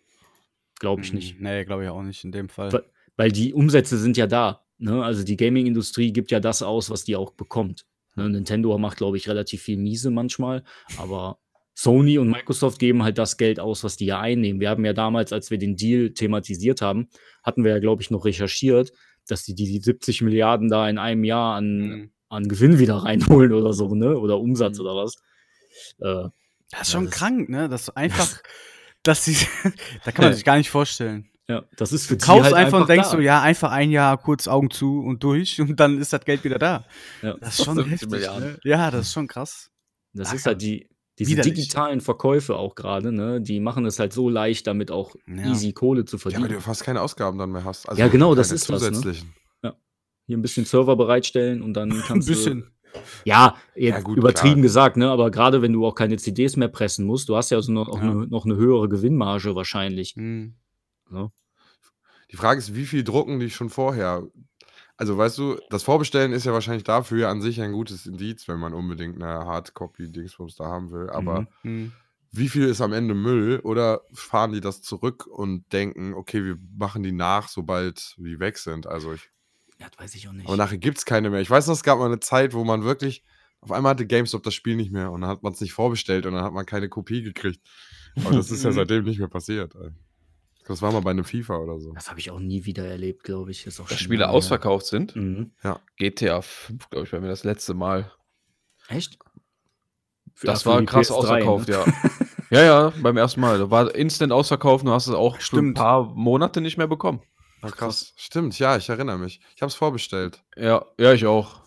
Glaube ich nicht. Nee, glaube ich auch nicht in dem Fall. Weil- Weil die Umsätze sind ja da. Ne? Also die Gaming-Industrie gibt ja das aus, was die auch bekommt. Ne? Nintendo macht, glaube ich, relativ viel miese manchmal, aber Sony und Microsoft geben halt das Geld aus, was die ja einnehmen. Wir haben ja damals, als wir den Deal thematisiert haben, hatten wir ja, glaube ich, noch recherchiert, dass die die 70 Milliarden da in einem Jahr an, Mhm. an Gewinn wieder reinholen oder so, ne? Oder Umsatz Mhm. oder was. Äh, Das ist Ja, schon das- krank, ne? Das ist einfach, dass sie, da kann man sich gar nicht vorstellen. ja, das ist für Du kaufst halt einfach und denkst da. so, ja, einfach ein Jahr kurz Augen zu und durch und dann ist das Geld wieder da. Ja. Das ist schon 70 heftig. Milliarden. Ne? Ja, das ist schon krass. Das Ah, ist halt die, diese widerlich. digitalen Verkäufe auch gerade, ne? Die machen es halt so leicht, damit auch Ja. easy Kohle zu Ja, weil verdienen. du fast keine Ausgaben dann mehr hast. Also Ja, genau, das ist das, ne? zusätzlichen. Hier ein bisschen Server bereitstellen und dann Ein kannst bisschen. du. Ja, jetzt Ja, gut, übertrieben klar. gesagt, ne? Aber gerade wenn du auch keine CDs mehr pressen musst, du hast ja also noch, auch Ja. Eine, noch eine höhere Gewinnmarge wahrscheinlich. Hm. Ne? Die Frage ist, wie viel drucken die schon vorher? Also, weißt du, das Vorbestellen ist ja wahrscheinlich dafür an sich ein gutes Indiz, wenn man unbedingt eine Hardcopy-Dingsbums da haben will. Aber Mhm. Hm. wie viel ist am Ende Müll? Oder fahren die das zurück und denken, okay, wir machen die nach, sobald die weg sind? Also, ich, Ja, das weiß ich auch nicht. aber nachher gibt es keine mehr. Ich weiß noch, es gab mal eine Zeit, wo man wirklich, auf einmal hatte GameStop das Spiel nicht mehr und dann hat man es nicht vorbestellt und dann hat man keine Kopie gekriegt. Aber das ist ja Mhm. seitdem nicht mehr passiert. Das war mal bei einem FIFA oder so. das habe ich auch nie wieder erlebt, glaube ich. Ist auch Dass Spiele her. ausverkauft sind. Mhm. GTA 5, glaube ich, bei mir das letzte Mal. Echt? Das für war die krass PS3, ausverkauft, ne? ja. ja, ja, beim ersten Mal. Da war instant ausverkauft und du hast es auch schon ein Stimmt. paar Monate nicht mehr bekommen. Ah, krass. Stimmt, ja, ich erinnere mich. Ich habe es vorbestellt. Ja, ja, ich auch.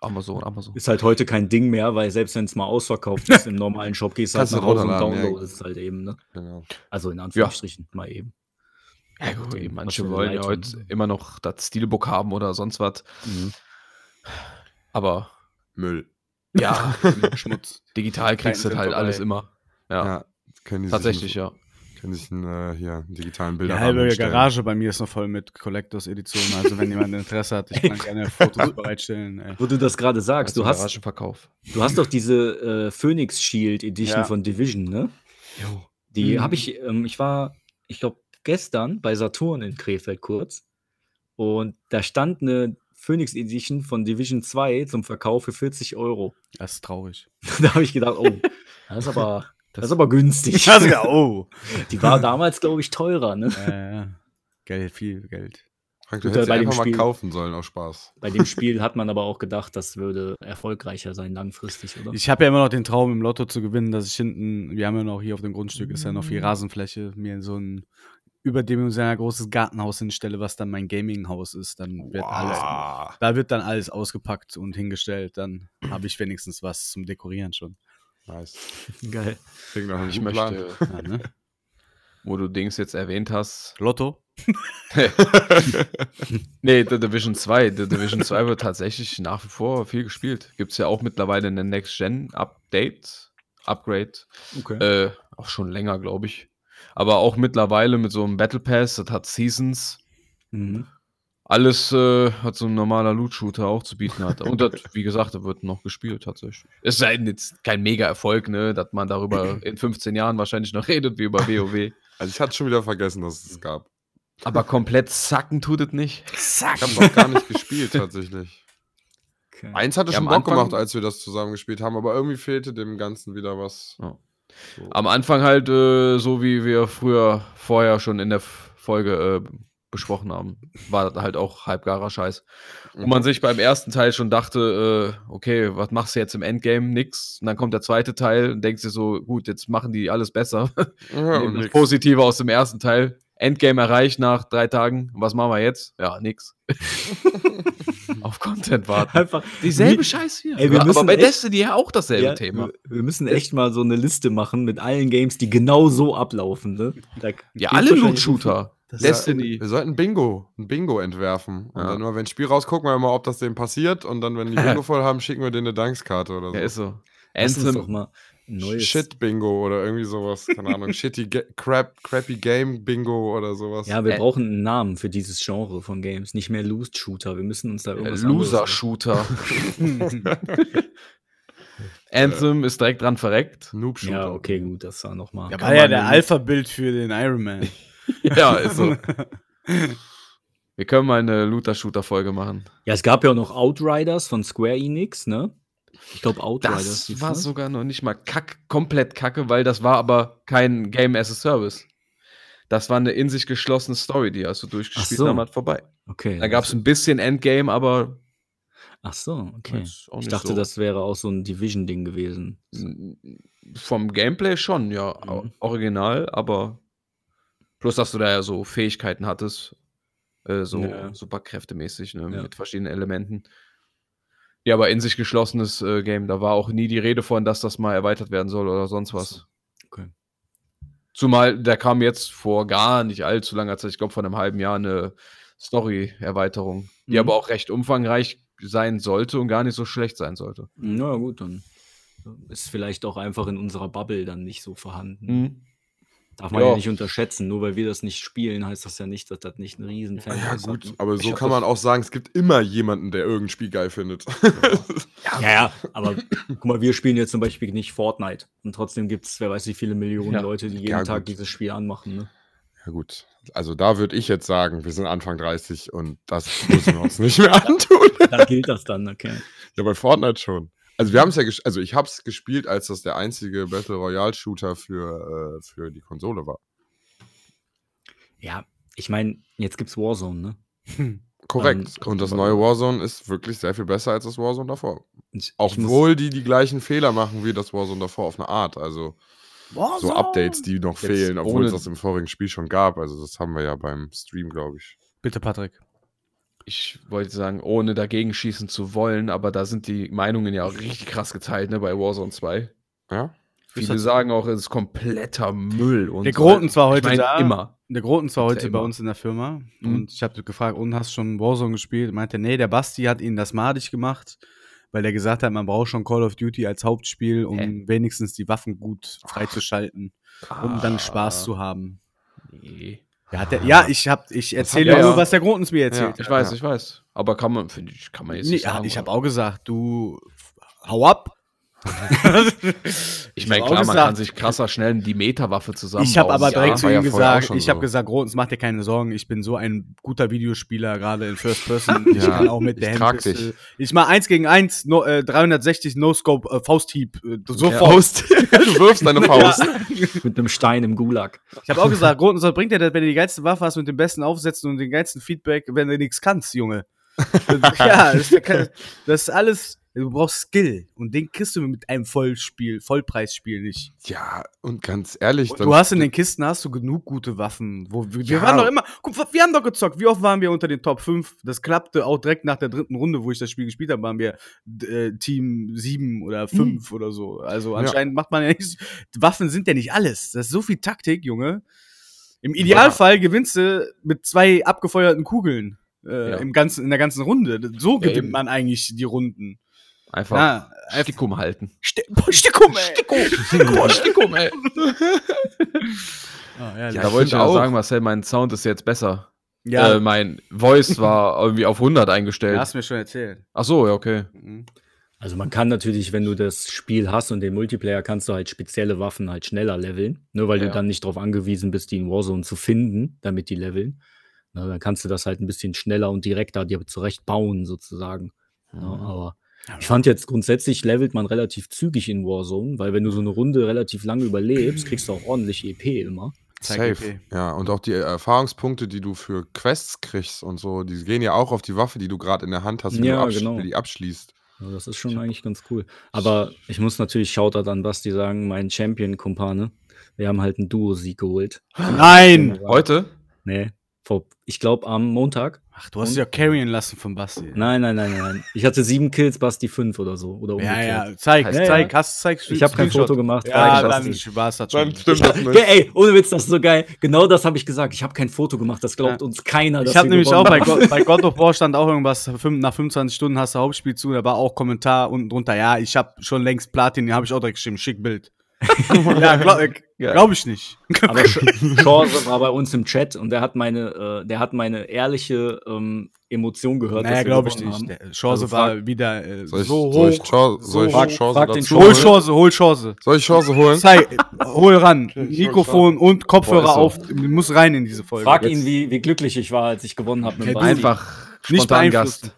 Amazon, Amazon. Ist halt heute kein Ding mehr, weil selbst wenn es mal ausverkauft ist im normalen Shop, gehst du halt nach Hause und ja. downloadest es halt eben, ne? Genau. Also in Anführungsstrichen mal eben. Ja, gut, was manche wollen ja heute immer noch das Steelbook haben oder sonst was. Mhm. Aber Müll. ja, Schmutz. digital kriegst du halt Cent alles dabei. immer. Ja, Ja, können die tatsächlich, sich, ja. Können sich einen, äh, hier einen digitalen Die Bilder halbe Garage bei mir ist noch voll mit Collectors Editionen. Also wenn jemand Interesse hat, ich kann gerne Fotos bereitstellen. Ey. Wo du das gerade sagst, du hast, Garagenverkauf. du hast doch diese äh, Phoenix Shield Edition Ja. von Division, ne? Die Mhm. habe ich, ähm, ich war, ich glaube, gestern bei Saturn in Krefeld kurz und da stand eine Phoenix Edition von Division 2 zum Verkauf für 40 Euro. Das ist traurig. da habe ich gedacht, oh, das ist aber, das ist aber günstig. Ja, sogar, oh. Die war damals, glaube ich, teurer, ne? Äh, ja. Geld, viel Geld. Frank, du Gut, hättest bei sie dem einfach mal Spiel- kaufen sollen, aus Spaß. Bei dem Spiel hat man aber auch gedacht, das würde erfolgreicher sein langfristig, oder? Ich habe ja immer noch den Traum, im Lotto zu gewinnen, dass ich hinten, wir haben ja noch hier auf dem Grundstück, ist ja noch viel Rasenfläche, mir so ein überdimensional großes Gartenhaus hinstelle, was dann mein Gaming-Haus ist. Dann wird alles, Wow. da wird dann alles ausgepackt und hingestellt. Dann habe ich wenigstens was zum Dekorieren schon. Nice. Geil. Klingt nach einem Ich guten möchte. Ja, ne? wo du Dings jetzt erwähnt hast. Lotto? Nee, The Division 2. The Division 2 wird tatsächlich nach wie vor viel gespielt. Gibt es ja auch mittlerweile eine Next-Gen-Update, Upgrade. Okay. Äh, auch schon länger, glaube ich. Aber auch mittlerweile mit so einem Battle Pass, das hat Seasons. Mhm. Alles, äh, was so ein normaler Loot-Shooter auch zu bieten hat. Und das, wie gesagt, da wird noch gespielt tatsächlich. Es sei denn jetzt kein Mega-Erfolg, ne, dass man darüber in 15 Jahren wahrscheinlich noch redet wie über WoW. Also ich hatte schon wieder vergessen, dass es es gab. Aber komplett sacken tut es nicht. Ich habe noch gar nicht gespielt, tatsächlich. okay. Eins hatte Ja, schon Bock Anfang- gemacht, als wir das zusammen gespielt haben, aber irgendwie fehlte dem Ganzen wieder was. Ja. So. Am Anfang halt so, so wie wir früher vorher schon in der Folge äh, besprochen haben, war halt auch halbgarer Scheiß. Wo man sich beim ersten Teil schon dachte, äh, okay, was machst du jetzt im Endgame? Nix. Und dann kommt der zweite Teil und denkst dir so, gut, jetzt machen die alles besser. Ja, das. Positive aus dem ersten Teil. Endgame erreicht nach drei Tagen. Was machen wir jetzt? Ja, nix. Auf Content warten. Einfach Dieselbe Wie- Scheiß hier. Ey, wir aber müssen bei echt- Destiny ja auch dasselbe Ja, Thema. Wir, wir müssen echt mal so eine Liste machen mit allen Games, die genau so ablaufen. Ne? Da Ja, alle Loot-Shooter. Das Destiny. Wir sollten Bingo, ein Bingo entwerfen. Und Ja. dann immer, wenn ein Spiel raus, gucken wir mal, ob das dem passiert. Und dann, wenn die Bingo voll haben, schicken wir denen eine Dankskarte oder so. Ja, ist so. Uns doch Anthem. mal ein neues. Shit-Bingo oder irgendwie sowas. Keine Ahnung. Shitty Ga crap, Crappy Game-Bingo oder sowas. Ja, wir Äh. brauchen einen Namen für dieses Genre von Games. Nicht mehr Loose Shooter. Wir müssen uns da Äh, irgendwas anderes- Loser-Shooter. Anthem ist direkt dran verreckt. Noob-Shooter. Ja, okay, gut, das war nochmal. Ja, war ja der. Alpha-Bild für den Iron Man. ja, ist so. Wir können mal eine Looter-Shooter-Folge machen. Ja, es gab ja auch noch Outriders von Square Enix, ne? Ich glaube, Outriders. Das war sogar noch nicht mal kack, komplett kacke, weil das war aber kein Game as a Service. Das war eine in sich geschlossene Story, die hast du durchgespielt so. und dann war vorbei. Okay. Da gab es ein bisschen Endgame, aber Ach so, okay. Ich dachte, so. das wäre auch so ein Division-Ding gewesen. vom Gameplay schon, ja, Mhm. original, aber plus, dass du da ja so Fähigkeiten hattest, äh, so Ja. superkräftemäßig, ne, Ja. mit verschiedenen Elementen. Ja, aber in sich geschlossenes äh, Game, da war auch nie die Rede von, dass das mal erweitert werden soll oder sonst was. Okay. Zumal, da kam jetzt vor gar nicht allzu langer Zeit, ich glaube vor einem halben Jahr, eine Story-Erweiterung, die Mhm. aber auch recht umfangreich sein sollte und gar nicht so schlecht sein sollte. Na gut, dann ist vielleicht auch einfach in unserer Bubble dann nicht so vorhanden. Mhm. Darf man ja. Ja. nicht unterschätzen. Nur weil wir das nicht spielen, heißt das ja nicht, dass das nicht ein riesen Fan Ja, ist. gut, Ne? aber so kann man auch sagen, es gibt immer jemanden, der irgendein Spiel geil findet. Ja, ja, aber guck mal, wir spielen jetzt zum Beispiel nicht Fortnite. Und trotzdem gibt es, wer weiß wie viele Millionen Ja. Leute, die jeden Ja, Tag dieses Spiel anmachen. Ne? Ja, gut. Also da würde ich jetzt sagen, wir sind Anfang 30 und das müssen wir uns nicht mehr antun. Da gilt das dann, okay. Ja, bei Fortnite schon. Also wir haben es ja, also ich habe es gespielt, als das der einzige Battle Royale Shooter für, äh, für die Konsole war. Ja, ich meine, jetzt gibt's Warzone, ne? Korrekt. Ähm, und das neue Warzone ist wirklich sehr viel besser als das Warzone davor. Ich muss- wohl die die gleichen Fehler machen wie das Warzone davor auf eine Art. Also so Updates, die noch Jetzt fehlen, obwohl es das im vorigen Spiel schon gab. Also das haben wir ja beim Stream, glaube ich. Bitte, Patrick. Ich wollte sagen, ohne dagegen schießen zu wollen, aber da sind die Meinungen ja auch richtig krass geteilt, ne, bei Warzone 2. Ja? Viele sagen auch, es ist kompletter Müll. Und Der. Groten zwar heute ich mein, da. immer. Der Groten war Gibt's heute bei uns in der Firma Mhm. und ich habe gefragt, und hast schon Warzone gespielt? Meinte, nee, der Basti hat ihnen das madig gemacht, weil der gesagt hat, man braucht schon Call of Duty als Hauptspiel, um Hä? wenigstens die Waffen gut freizuschalten, um dann Spaß Ah, zu haben. Nee. Ja, hat der, ja ich, hab, ich erzähle er nur, ja. was der Grotens mir erzählt Ich weiß, Ja. ich weiß. Aber kann man, finde ich, kann man jetzt Nee, nicht ja, sagen. ich habe auch gesagt, du hau ab. Ich meine, klar, man gesagt- kann sich krasser schnell die Meterwaffe zusammen. Ich habe aber Ja, direkt zu ja ihm vorher auch gesagt, ich habe so. gesagt, Grotens, mach dir keine Sorgen, ich bin so ein guter Videospieler, gerade in First Person. Ich Ja, kann auch mit der Handpistole- dich. Ich mach 1 gegen 1, no, äh, 360 No-Scope, äh, Fausthieb, äh, sofort. Faust. du wirfst deine Faust. Mit einem Stein im Gulag. Ich habe auch gesagt, Grotens, was bringt dir das, wenn du die geilste Waffe hast mit dem besten Aufsätzen und den geilsten Feedback, wenn du nichts kannst, Junge? ja, das das ist alles, du brauchst Skill und den kriegst du mit einem Vollspiel, Vollpreisspiel nicht. Ja, und ganz ehrlich, Und du hast in den Kisten hast du genug gute Waffen. Wo, wir, Ja. waren doch immer, guck, wir haben doch gezockt. Wie oft waren wir unter den Top 5? Das klappte auch direkt nach der dritten Runde, wo ich das Spiel gespielt habe, waren wir äh, Team 7 oder 5 oder so. Also anscheinend macht man ja nicht. Waffen sind ja nicht alles. Das ist so viel Taktik, Junge. Im Idealfall gewinnst du mit zwei abgefeuerten Kugeln. Äh, Ja. im ganzen, in der ganzen Runde. So Ja, gewinnt man eigentlich die Runden. Einfach Ja, einfach Stickum halten. Boah, Stickum, ey. Stickum, Stickum, ey. Ah, Ja, Da wollte ich auch sagen, Marcel, mein Sound ist jetzt besser. ja, Äh, mein Voice war irgendwie auf 100 eingestellt. du hast mir schon erzählt. Ach so, ja, okay. Mhm. Also man kann natürlich, wenn du das Spiel hast und den Multiplayer, kannst du halt spezielle Waffen halt schneller leveln, ne, weil Ja. du dann nicht darauf angewiesen bist, die in Warzone zu finden, damit die leveln. Na, dann kannst du das halt ein bisschen schneller und direkter dir zurecht bauen, sozusagen. Ja, aber ich fand jetzt grundsätzlich levelt man relativ zügig in Warzone, weil wenn du so eine Runde relativ lange überlebst, kriegst du auch ordentlich EP immer. Safe. EP. Ja, und auch die Erfahrungspunkte, die du für Quests kriegst und so, die gehen ja auch auf die Waffe, die du gerade in der Hand hast, wie Ja, du genau. die abschließt. Ja, das ist schon eigentlich ganz cool. Aber ich muss natürlich Shoutout an Basti sagen, mein Champion-Kumpane. Wir haben halt einen Duo-Sieg geholt. Nein! Heute? Nee. Vor, ich glaube am Montag. Ach, du hast dich ja carryen lassen von Basti. Nein, nein, nein, nein. Ich hatte sieben Kills, Basti fünf oder so. Oder Ja, umgekehrt. ja, zeig, Ja, zeig, ja. hast zeig, Ich habe kein. Foto gemacht. Ja, zeig ich dann das. Spaß hat schon. Dann stimmt das nicht. Ey, ohne Witz, das ist so geil. Genau das habe ich gesagt. Ich habe kein Foto gemacht. Das glaubt Ja. uns keiner. Ich habe nämlich auch bei. God, bei God of War stand auch irgendwas, nach 25 Stunden hast du Hauptspiel zu, da war auch Kommentar unten drunter, ja, ich habe schon längst Platin, habe ich auch direkt geschrieben, schick Bild. ja, glaube glaub ich nicht. Aber Ch- Chance war bei uns im Chat und der hat meine, äh, der hat meine ehrliche ähm, Emotion gehört. Naja, glaube ich nicht. haben. Chance Also war wieder äh, Soll ich, so soll ich, hoch. Soll ich so hoch. Chance Frag den Hol holen? Chance, hol Chance. Soll ich Chance holen? Zeig, hol ran. Mikrofon und Kopfhörer Boah, auf. Du musst rein in diese Folge. Frag Jetzt. ihn, wie, wie glücklich ich war, als ich gewonnen habe. mit Ja. Einfach Nicht spontan beeinflussen. Gast.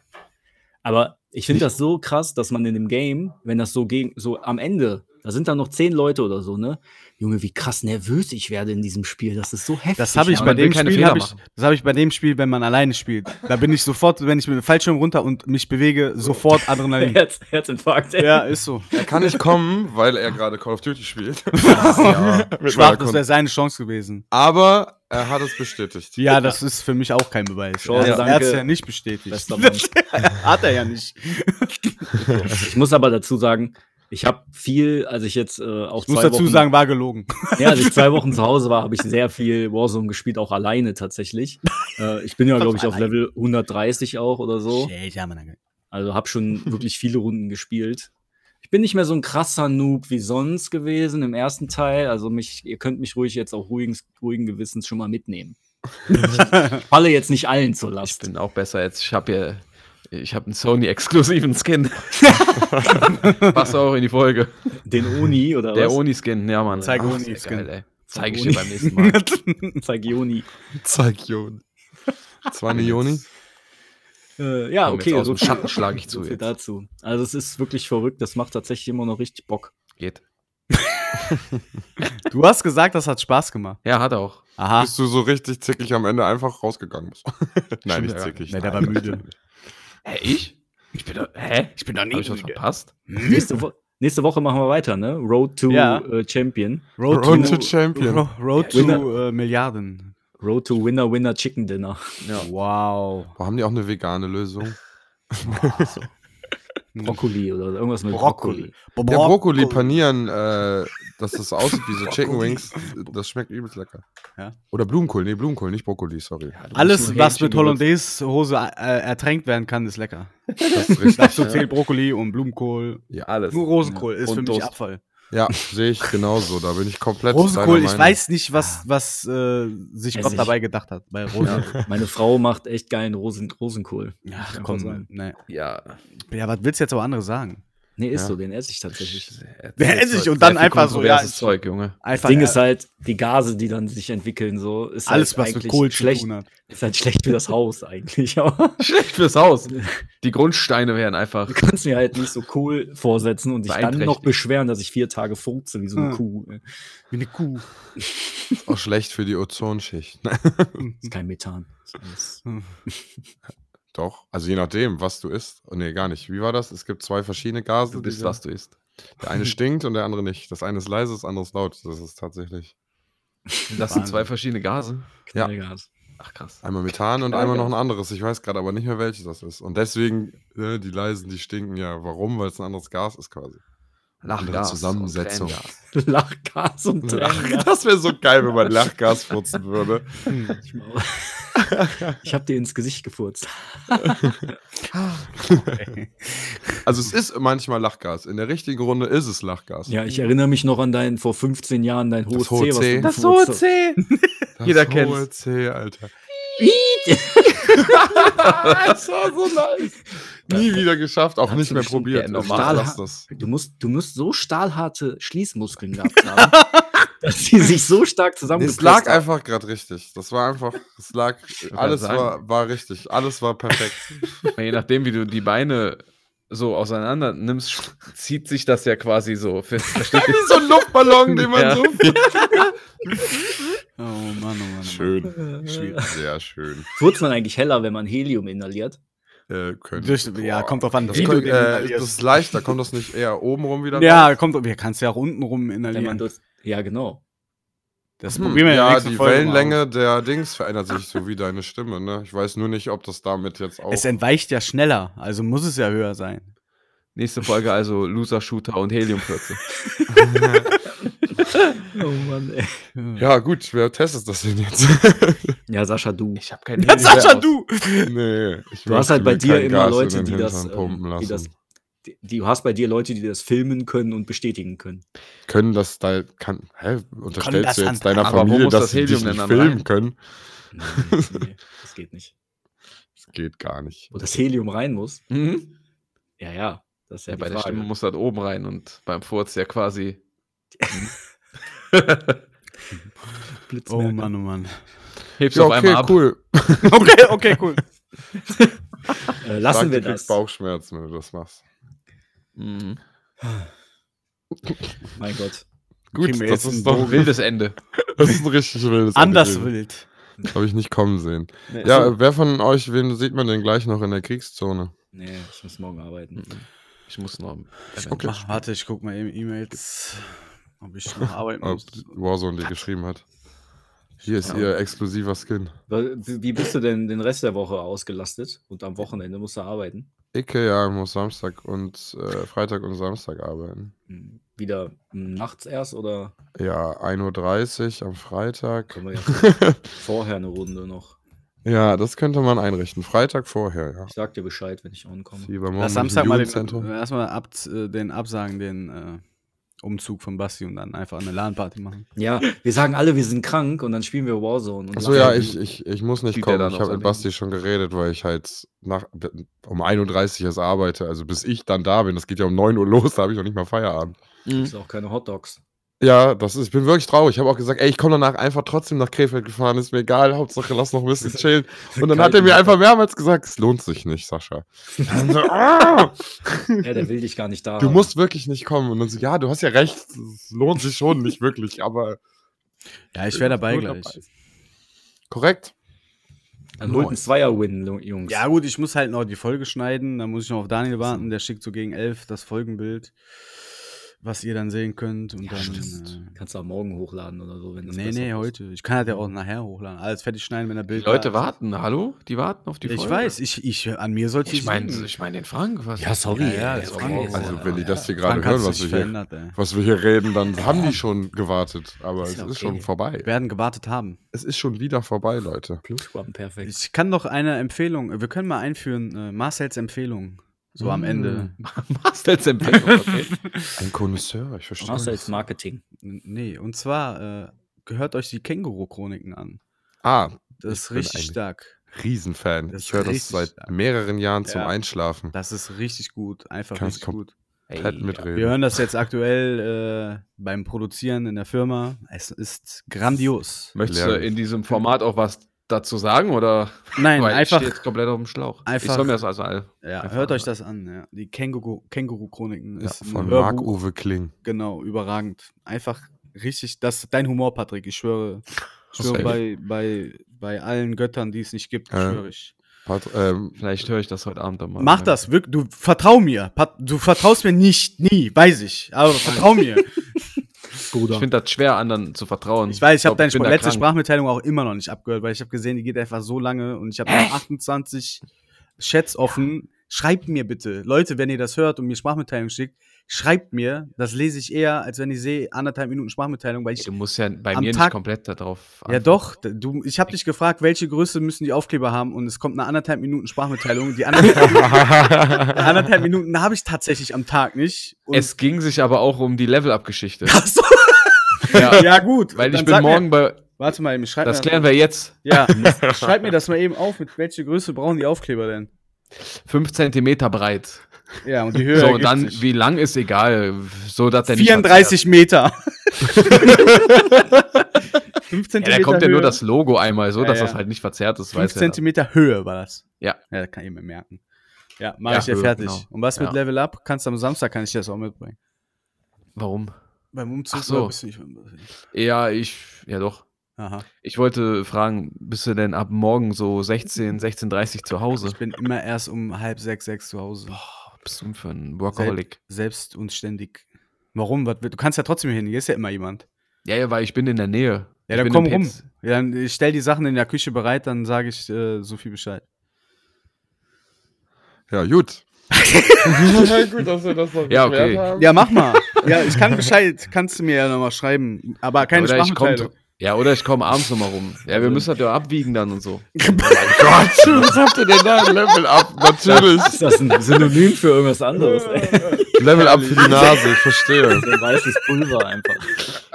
Aber ich finde das so krass, dass man in dem Game, wenn das so gegen, so am Ende, da sind dann noch zehn Leute oder so, ne? Junge, wie krass nervös ich werde in diesem Spiel. Das ist so heftig. Das habe ich Ja, bei dem keine Spiel, Fehler hab ich, das habe ich bei dem Spiel, wenn man alleine spielt. Da bin ich sofort, wenn ich mit dem Fallschirm runter und mich bewege, sofort Adrenalin. Herz, Herzinfarkt. ey. ja, ist so. Er kann nicht kommen, weil er gerade Call of Duty spielt. ja. Schwach, das wäre seine Chance gewesen. Aber er hat es bestätigt. Ja, das ist für mich auch kein Beweis. Chance, er er hat es ja nicht bestätigt. Hat er ja nicht. Ich muss aber dazu sagen, ich habe viel, als ich jetzt äh, auch Ich muss dazu Wochen, sagen, war gelogen. ja, als ich zwei Wochen zu Hause war, habe ich sehr viel Warzone gespielt, auch alleine tatsächlich. äh, ich bin ja, glaube ich, auf? Level 130 auch oder so. Also habe schon wirklich viele Runden gespielt. Ich bin nicht mehr so ein krasser Noob wie sonst gewesen im ersten Teil. Also mich, ihr könnt mich ruhig jetzt auch ruhigen, ruhigen Gewissens schon mal mitnehmen. Ich falle jetzt nicht allen zur Ich Last. bin auch besser jetzt. Ich habe hier, ich habe einen Sony-exklusiven Skin. Passt auch in die Folge. Den Oni oder Der was? Oni-Skin, ja, Mann. Zeig ey. Zeig ich dir beim nächsten Mal. Zeig Joni. Zeig Joni. Zwei Joni. Äh, ja, Komm, okay. jetzt aus so dem Schatten schlage ich zu so viel jetzt. dazu. Also es ist wirklich verrückt. Das macht tatsächlich immer noch richtig Bock. Geht. Du hast gesagt, das hat Spaß gemacht. Ja, hat auch. Aha. Bist du so richtig zickig am Ende einfach rausgegangen bist? Nein, nicht ja. zickig. Nee, der war müde. Hä, ich? Ich bin doch, hä? Ich bin doch Hab ich was verpasst? Nächste, Wo nächste Woche machen wir weiter, ne? Road to Ja. äh, Champion. Road, Road to, to Champion. Ro- Road Winner. to äh, Milliarden. Road to Winner Winner Chicken Dinner. Ja. Wow. Wo haben die auch eine vegane Lösung? Brokkoli oder irgendwas mit Brokkoli. Brokkoli. Ja, Brokkoli panieren, äh, dass das aussieht wie so Chicken Wings, das schmeckt übelst lecker. Ja. Oder Blumenkohl, nee, Blumenkohl, nicht Brokkoli, sorry. Ja, Alles, was mit Hollandaise-Hose äh, ertränkt werden kann, ist lecker. Das ist richtig. Dazu zählt Brokkoli und Blumenkohl. benutzen. Alles. Nur Rosenkohl ist Und für mich Toast. Abfall. Ja, sehe ich genauso, da bin ich komplett Rosenkohl, ich weiß nicht, was, was äh, sich Gott ich. dabei gedacht hat bei Rosenkohl. Meine Frau macht echt geilen Rosen Rosenkohl. Ja, ich komm, einfach sagen. ne. Ja. Ja, was willst du jetzt aber andere sagen? Nee, ist Ja. so, den esse ich tatsächlich. Wer esse ich? Und dann einfach so, ja, Das Zeug, Junge. Das Einfach Ding äh, ist halt, die Gase, die dann sich entwickeln, so, ist alles, halt was mit Kohl schlecht, zu tun hat. ist halt schlecht für das Haus eigentlich. Aber Schlecht fürs Haus. Die Grundsteine wären einfach. du kannst mir halt nicht so Kohl vorsetzen und dich dann noch beschweren, dass ich vier Tage furze wie so eine Hm. Kuh. Wie eine Kuh. Ist auch schlecht für die Ozonschicht. ist kein Methan. Das ist- Doch, also je nachdem, was du isst. Oh, nee, gar nicht. Wie war das? Es gibt zwei verschiedene Gase. Du bist, was du isst. Der eine stinkt und der andere nicht. Das eine ist leise, das andere ist laut. Das ist tatsächlich Das sind zwei verschiedene Gase. Ja. Knallgas. Ach krass. einmal Methan und Ja, einmal ja. noch ein anderes. Ich weiß gerade aber nicht mehr, welches das ist. Und deswegen, ne, die leisen, die stinken ja. Warum? Weil es ein anderes Gas ist quasi. Lachgas. Zusammensetzung. und. Lachgas und Tränengas. Das wäre so geil, wenn man Lachgas furzen würde. Ich hab dir ins Gesicht gefurzt. Also es ist manchmal Lachgas. In der richtigen Runde ist es Lachgas. Ja, ich erinnere mich noch an dein vor 15 Jahren dein hohes hohe C, was C. Das hast. C. Das Jeder hohe kennt's. C, Alter. das war so nice. Nie wieder geschafft, auch nicht mehr probiert. normal. lass das. Du musst, du musst so stahlharte Schließmuskeln gehabt haben, dass sie sich so stark Es zusammengepresst lag haben. einfach gerade richtig. Das war einfach, es lag, alles war, war richtig. Alles war perfekt. Je nachdem, wie du die Beine so auseinander nimmst, zieht sich das ja quasi so. Wie so ein Luftballon, den man Ja. so. Oh Mann, oh Mann. Oh Mann. Schön. schön. Sehr schön. Furzt man eigentlich heller, wenn man Helium inhaliert? Äh, können. Durch, ja, kommt drauf an, das, wie du kommt, den äh, das ist leichter. Kommt das nicht eher oben rum wieder? Ja, raus? kommt, wir kannst ja auch unten rum Wenn man inhalieren. das, ja, genau. Das Hm, probieren wir in der ja, die Folge mal Wellenlänge der Dings verändert sich so wie deine Stimme, ne? Ich weiß nur nicht, ob das damit jetzt auch. aus. Es entweicht ja schneller, also muss es ja höher sein. Nächste Folge also Loser Shooter und Heliumflötze. Oh Mann, ey. ja, gut, wer testet das denn jetzt? Ja, Sascha, du. Ich habe keinen Ja, Sascha, du! nee. Ich Du hast halt bei dir immer Gas Leute, die das, ähm, die das, du hast bei dir Leute, die das filmen können und bestätigen können. Können das da, kann, hä, das unterstellst du jetzt deiner Aber wo Familie, muss dass das sie dich Helium nicht filmen rein? können? Nee, nee, das geht nicht. Das geht gar nicht. Wo das Helium rein muss. Mhm. Ja, ja. Das ist ja, Ja, die bei der Frage. Stimme muss das oben rein und beim Furz ja quasi. Oh. Mann, oh Mann. Hebst Ja, auf einmal okay, ab. cool. Okay, okay, cool. Äh, lassen Sag, wir das. Bauchschmerzen, wenn du das machst. Mhm. Mein Gott. Gut, wir das jetzt ist, doch, Wildes Ende. das ist ein richtig wildes Anders Ende. wild. Das habe ich nicht kommen sehen. Nee, Ja, so. äh, wer von euch, wen sieht man denn gleich noch in der Kriegszone? Nee, ich muss morgen arbeiten. Ich muss noch. Okay. Ach, warte, ich guck mal eben E-Mails, ob ich noch arbeiten Ob muss. Warzone dir geschrieben hat. Hier ist Ja. ihr exklusiver Skin. Wie bist du denn den Rest der Woche ausgelastet? Und am Wochenende musst du arbeiten? Icke, ja, muss Samstag und äh, Freitag und Samstag arbeiten. Hm, Wieder nachts erst oder Ja, 1.30 Uhr am Freitag. können wir ja vorher eine Runde noch? Ja, das könnte man einrichten. Freitag vorher, ja. Ich sag dir Bescheid, wenn ich ankomme. Lass im Samstag mal den, erstmal ab, äh, den absagen, den äh, Umzug von Basti und dann einfach eine LAN-Party machen. Ja, wir sagen alle, wir sind krank und dann spielen wir Warzone. Und Achso, ja, ich, ich, ich muss nicht kommen. Ich habe mit Basti schon geredet, weil ich halt nach, um 31 Uhr erst arbeite. Also bis ich dann da bin, das geht ja um 9 Uhr los, da habe ich noch nicht mal Feierabend. Gibt's auch keine Hotdogs. Ja, das ist, ich bin wirklich traurig. Ich habe auch gesagt, ey, ich komme danach einfach trotzdem nach Krefeld gefahren, ist mir egal, Hauptsache lass noch ein bisschen chillen. Und dann hat er mir einfach mehrmals gesagt, es lohnt sich nicht, Sascha. Dann so, ah, Ja, der will dich gar nicht da du haben. musst wirklich nicht kommen. Und dann so, ja, du hast ja recht, es lohnt sich schon nicht wirklich, aber Ja, ich wäre dabei gleich. dabei. korrekt. Dann holt ein Zweier-Win, Jungs. Ja, gut, ich muss halt noch die Folge schneiden. Dann muss ich noch auf Daniel warten. Der schickt so gegen elf das Folgenbild, was ihr dann sehen könnt. Und dann. Äh, Kannst du auch morgen hochladen oder so, wenn das nee, nee, passt. heute. Ich kann das ja auch nachher hochladen. Alles fertig schneiden, wenn der Die Bild. Leute da ist. warten, hallo? Die warten auf die Ich Folge. weiß, ich, ich, an mir sollte Ich meine, liegen. ich meine den Frank. Was? Ja, sorry. Ja, ja, aber Frank ist- Also, Ja, wenn die ja. das hier gerade hören, was wir, hier, was wir hier reden, dann haben die schon gewartet. Aber Ist es ja ist okay. schon vorbei. werden gewartet haben. Es ist schon wieder vorbei, Leute. Plusquam, perfekt. Ich kann noch eine Empfehlung, wir können mal einführen, äh, Marcells Empfehlung. So am Ende. Marcel's Empfehlung, okay. Ein Connoisseur, ich verstehe. Marcel's Marketing. N- Nee, und zwar äh, gehört euch die Känguru-Chroniken an. Ah, Das ist richtig stark. Riesenfan. Das ich höre das seit stark. mehreren Jahren zum Ja. Einschlafen. Das ist richtig gut. Einfach Kannst richtig gut. Komplett Ey, mitreden. Wir hören das jetzt aktuell äh, beim Produzieren in der Firma. Es ist grandios. Möchtest du in diesem Format auch was dazu sagen oder? Nein, Weil einfach. Ich stehe jetzt komplett auf dem Schlauch. ich einfach- soll mir das also all. Ja, einfach hört euch das an. Ja. Die Känguru- Känguru-Chroniken Ja, ist von. Marc-Uwe Kling. Genau, überragend. Einfach richtig, das ist dein Humor, Patrick. Ich schwöre, ich schwöre bei, bei, bei allen Göttern, die es nicht gibt, Äh, schwöre ich. Pat ähm, Vielleicht höre ich das heute Abend dann mal. Mach das, wirklich. Du vertrau mir. Pat, du vertraust mir nicht, nie, weiß ich. Aber vertrau mir. Ich finde das schwer, anderen zu vertrauen. Ich weiß, ich habe deine da letzte krank. Sprachmitteilung auch immer noch nicht abgehört, weil ich habe gesehen, die geht einfach so lange und ich habe noch 28 Chats offen. Schreibt mir bitte, Leute, wenn ihr das hört und mir Sprachmitteilung schickt, schreibt mir. Das lese ich eher, als wenn ich sehe anderthalb Minuten Sprachmitteilung, weil ich Du musst ja bei mir Tag- nicht komplett darauf. Ja, doch. Du, ich habe dich gefragt, welche Größe müssen die Aufkleber haben und es kommt eine anderthalb Minuten Sprachmitteilung. Die anderthalb, anderthalb Minuten habe ich tatsächlich am Tag nicht. Es ging sich aber auch um die Level-Up-Geschichte. Ach so. Ja, ja, gut. weil ich bin morgen Mir, bei. warte mal, eben, schreib Das klären wir jetzt. Ja, schreib mir das mal eben auf. Mit welcher Größe brauchen die Aufkleber denn? 5 Centimeter breit. Ja, und die Höhe so, dann, sich. wie lang ist egal. So, dass der nicht 34 Meter. 5 verzerrt. Ja, da kommt ja nur Höhe. das Logo einmal, so Ja, dass ja. das halt nicht verzerrt ist. 5 weiß ja. Zentimeter Höhe war das. Ja. Ja, das kann ich mir merken. Ja, mach Ja, ich dir Höhe, fertig. genau. Und was mit Ja. Level Up? Kannst du am Samstag kann ich dir das auch mitbringen. Warum? Beim Umzug Ach so. bist du nicht Ja, ich. Ja, doch. Aha. Ich wollte fragen, bist du denn ab morgen so 16, 16.30 zu Hause? Ich bin immer erst um halb sechs, sechs zu Hause. Boah, bist du für ein Workaholic? Selbst und ständig. Warum? Du kannst ja trotzdem hin, hier ist ja immer jemand. Ja, ja, weil ich bin in der Nähe. Ja, Ich dann komm rum. Ja, dann ich stell die Sachen in der Küche bereit, dann sage ich äh, so viel Bescheid. Ja, gut. gut, dass wir das noch Ja, okay. haben. Ja, mach mal. ja, ich kann Bescheid, kannst du mir ja nochmal schreiben. Aber keine oder ich komm, Sprachmitteilung. ja, oder ich komme abends nochmal rum. Ja, wir müssen das ja abwiegen dann und so. Gott, was habt ihr denn da? Level up, natürlich. Ist das ein Synonym für irgendwas anderes? ey? Level up für die Nase, ich verstehe. So ein weißes Pulver einfach.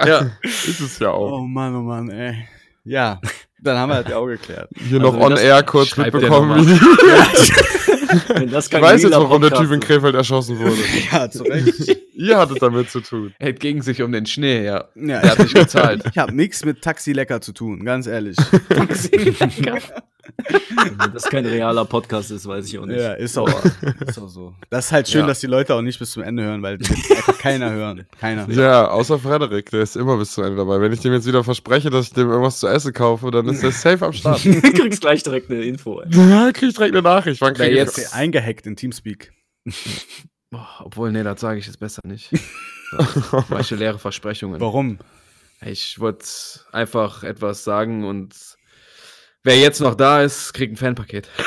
Ja. Ist es ja auch. Oh Mann, oh Mann, ey. Ja, dann haben wir das ja auch geklärt. Hier noch Also, on das- air kurz mitbekommen, Ich weiß jetzt, warum der Typ in. Krefeld erschossen wurde. Ja, zu Recht. Ihr hattet damit zu tun. Es ging sich um den Schnee, ja. Ja, Der hat nicht gezahlt. ich habe nichts mit Taxi lecker zu tun, ganz ehrlich. Wenn das kein realer Podcast ist, weiß ich auch nicht. Ja, ist auch, ist auch so. Das ist halt schön, Ja. dass die Leute auch nicht bis zum Ende hören, weil einfach keiner hören. Keiner. Ja, außer Frederik, der ist immer bis zu Ende dabei. Wenn ich dem jetzt wieder verspreche, dass ich dem irgendwas zu essen kaufe, dann ist der safe am Start. Du kriegst gleich direkt eine Info. Ey. ja, krieg ich direkt eine Nachricht. Wann krieg ich jetzt- das? Eingehackt in Teamspeak. Boah, obwohl, nee, das sage ich jetzt besser nicht. Manche leere Versprechungen. Warum? Ich wollte einfach etwas sagen und wer jetzt noch da ist, kriegt ein Fanpaket.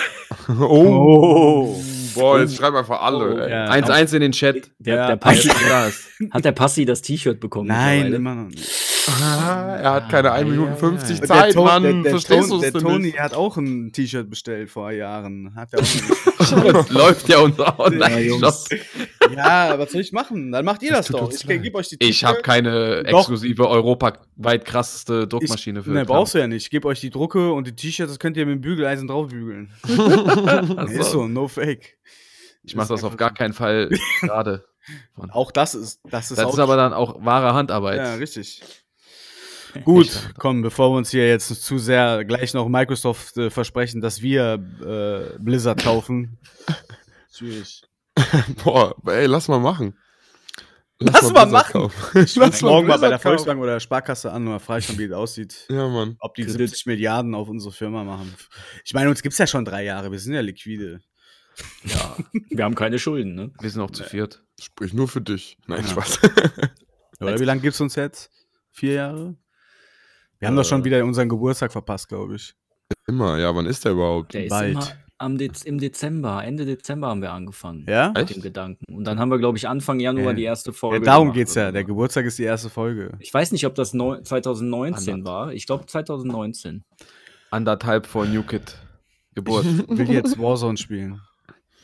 Oh. Boah, jetzt schreiben einfach alle. Oh, ey. Ja. 1-1 in den Chat. Der, der Wer Passi, jetzt noch da ist. hat der Passi das T-Shirt bekommen? Nein, immer noch nicht. Ah, er hat keine 1 Minute 50 Der Zeit, Mann. der, der, Verstehst du es der denn Toni nicht? hat auch ein T-Shirt bestellt vor Jahren. Hat er auch nicht. Das läuft ja unser Ja, Online-Shop. Jungs. ja, was soll ich machen? Dann macht ihr das, Das doch. Ich gebe euch die Ich habe keine Doch. exklusive europaweit krasseste Druckmaschine ich, für. Ne, brauchst du ja nicht. Ich gebe euch die Drucke und die T-Shirts, das könnt ihr mit dem Bügeleisen draufbügeln. Also, Ist so, no fake. Ich mache das auf gar keinen Fall gerade. Auch das ist, das ist Das auch ist aber dann auch wahre Handarbeit. Ja, richtig. Gut, komm, bevor wir uns hier jetzt zu sehr gleich noch Microsoft äh, versprechen, dass wir äh, Blizzard kaufen. Schwierig. Boah, ey, lass mal machen. Lass mal Blizzard machen. kaufen. Ich rufe morgen mal bei der. Volkswagen oder der Sparkasse an und frage schon, wie es aussieht. Ja, Mann. Ob die Kredit. 70 Milliarden auf unsere Firma machen. Ich meine, uns gibt es ja schon drei Jahre, wir sind ja liquide. Ja, wir haben keine Schulden, ne? Wir sind auch zu viert. Sprich nur für dich. Nein, Ja. Spaß. Oder wie lange gibt es uns jetzt? Vier Jahre? Wir haben doch schon Äh. wieder unseren Geburtstag verpasst, glaube ich. Immer, ja, wann ist der überhaupt? Der ist Bald. immer am Dez im Dezember, Ende Dezember haben wir angefangen. Ja? Mit dem Gedanken. Und dann haben wir, glaube ich, Anfang Januar Ja. die erste ja Folge. darum gemacht geht's ja. Der. Geburtstag ist die erste Folge. Ich weiß nicht, ob das neu 2019 Anders. war. Ich glaube 2019. Anderthalb vor New Kid. Geburt. will jetzt Warzone spielen.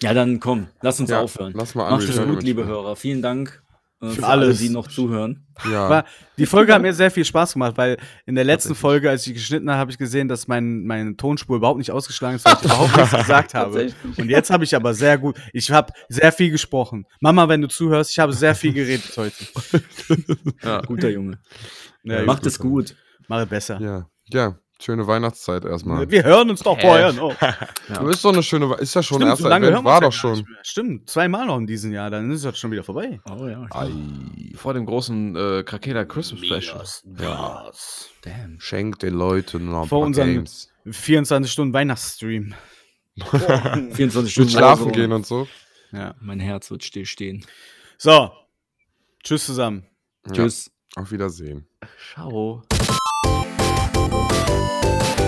Ja, dann komm, lass uns Ja, aufhören. lass mal Macht es gut, liebe Hörer. Vielen Dank äh, für, alles. alle, die noch zuhören. Ja. Aber die Folge hat mir sehr viel Spaß gemacht, weil in der letzten Folge, als ich geschnitten habe, habe ich gesehen, dass mein, meine Tonspur überhaupt nicht ausgeschlagen ist, weil ich überhaupt nichts gesagt habe. Und jetzt habe ich aber sehr gut, ich habe sehr viel gesprochen. Mama, wenn du zuhörst, ich habe sehr viel geredet heute. Ja. Guter Junge. Ja, Macht es gut. Mache besser. ja. Ja, schöne Weihnachtszeit erstmal. Wir hören uns doch Hä? vorher noch. Du bist doch eine schöne, ist ja schon Stimmt, erster so lange war doch ja schon. Stimmt, zweimal noch in diesem Jahr, dann ist das schon wieder vorbei. Oh ja. Vor dem großen äh, Krakela Christmas Special. Ja. Damn. Schenkt den Leuten noch ein Vor paar unserem Games. 24 Stunden Weihnachtsstream. 24 Gut Stunden schlafen Warzone. gehen und so. Ja. Mein Herz wird stillstehen. So. Tschüss zusammen. Ja. Tschüss. Auf Wiedersehen. Ciao. Bye.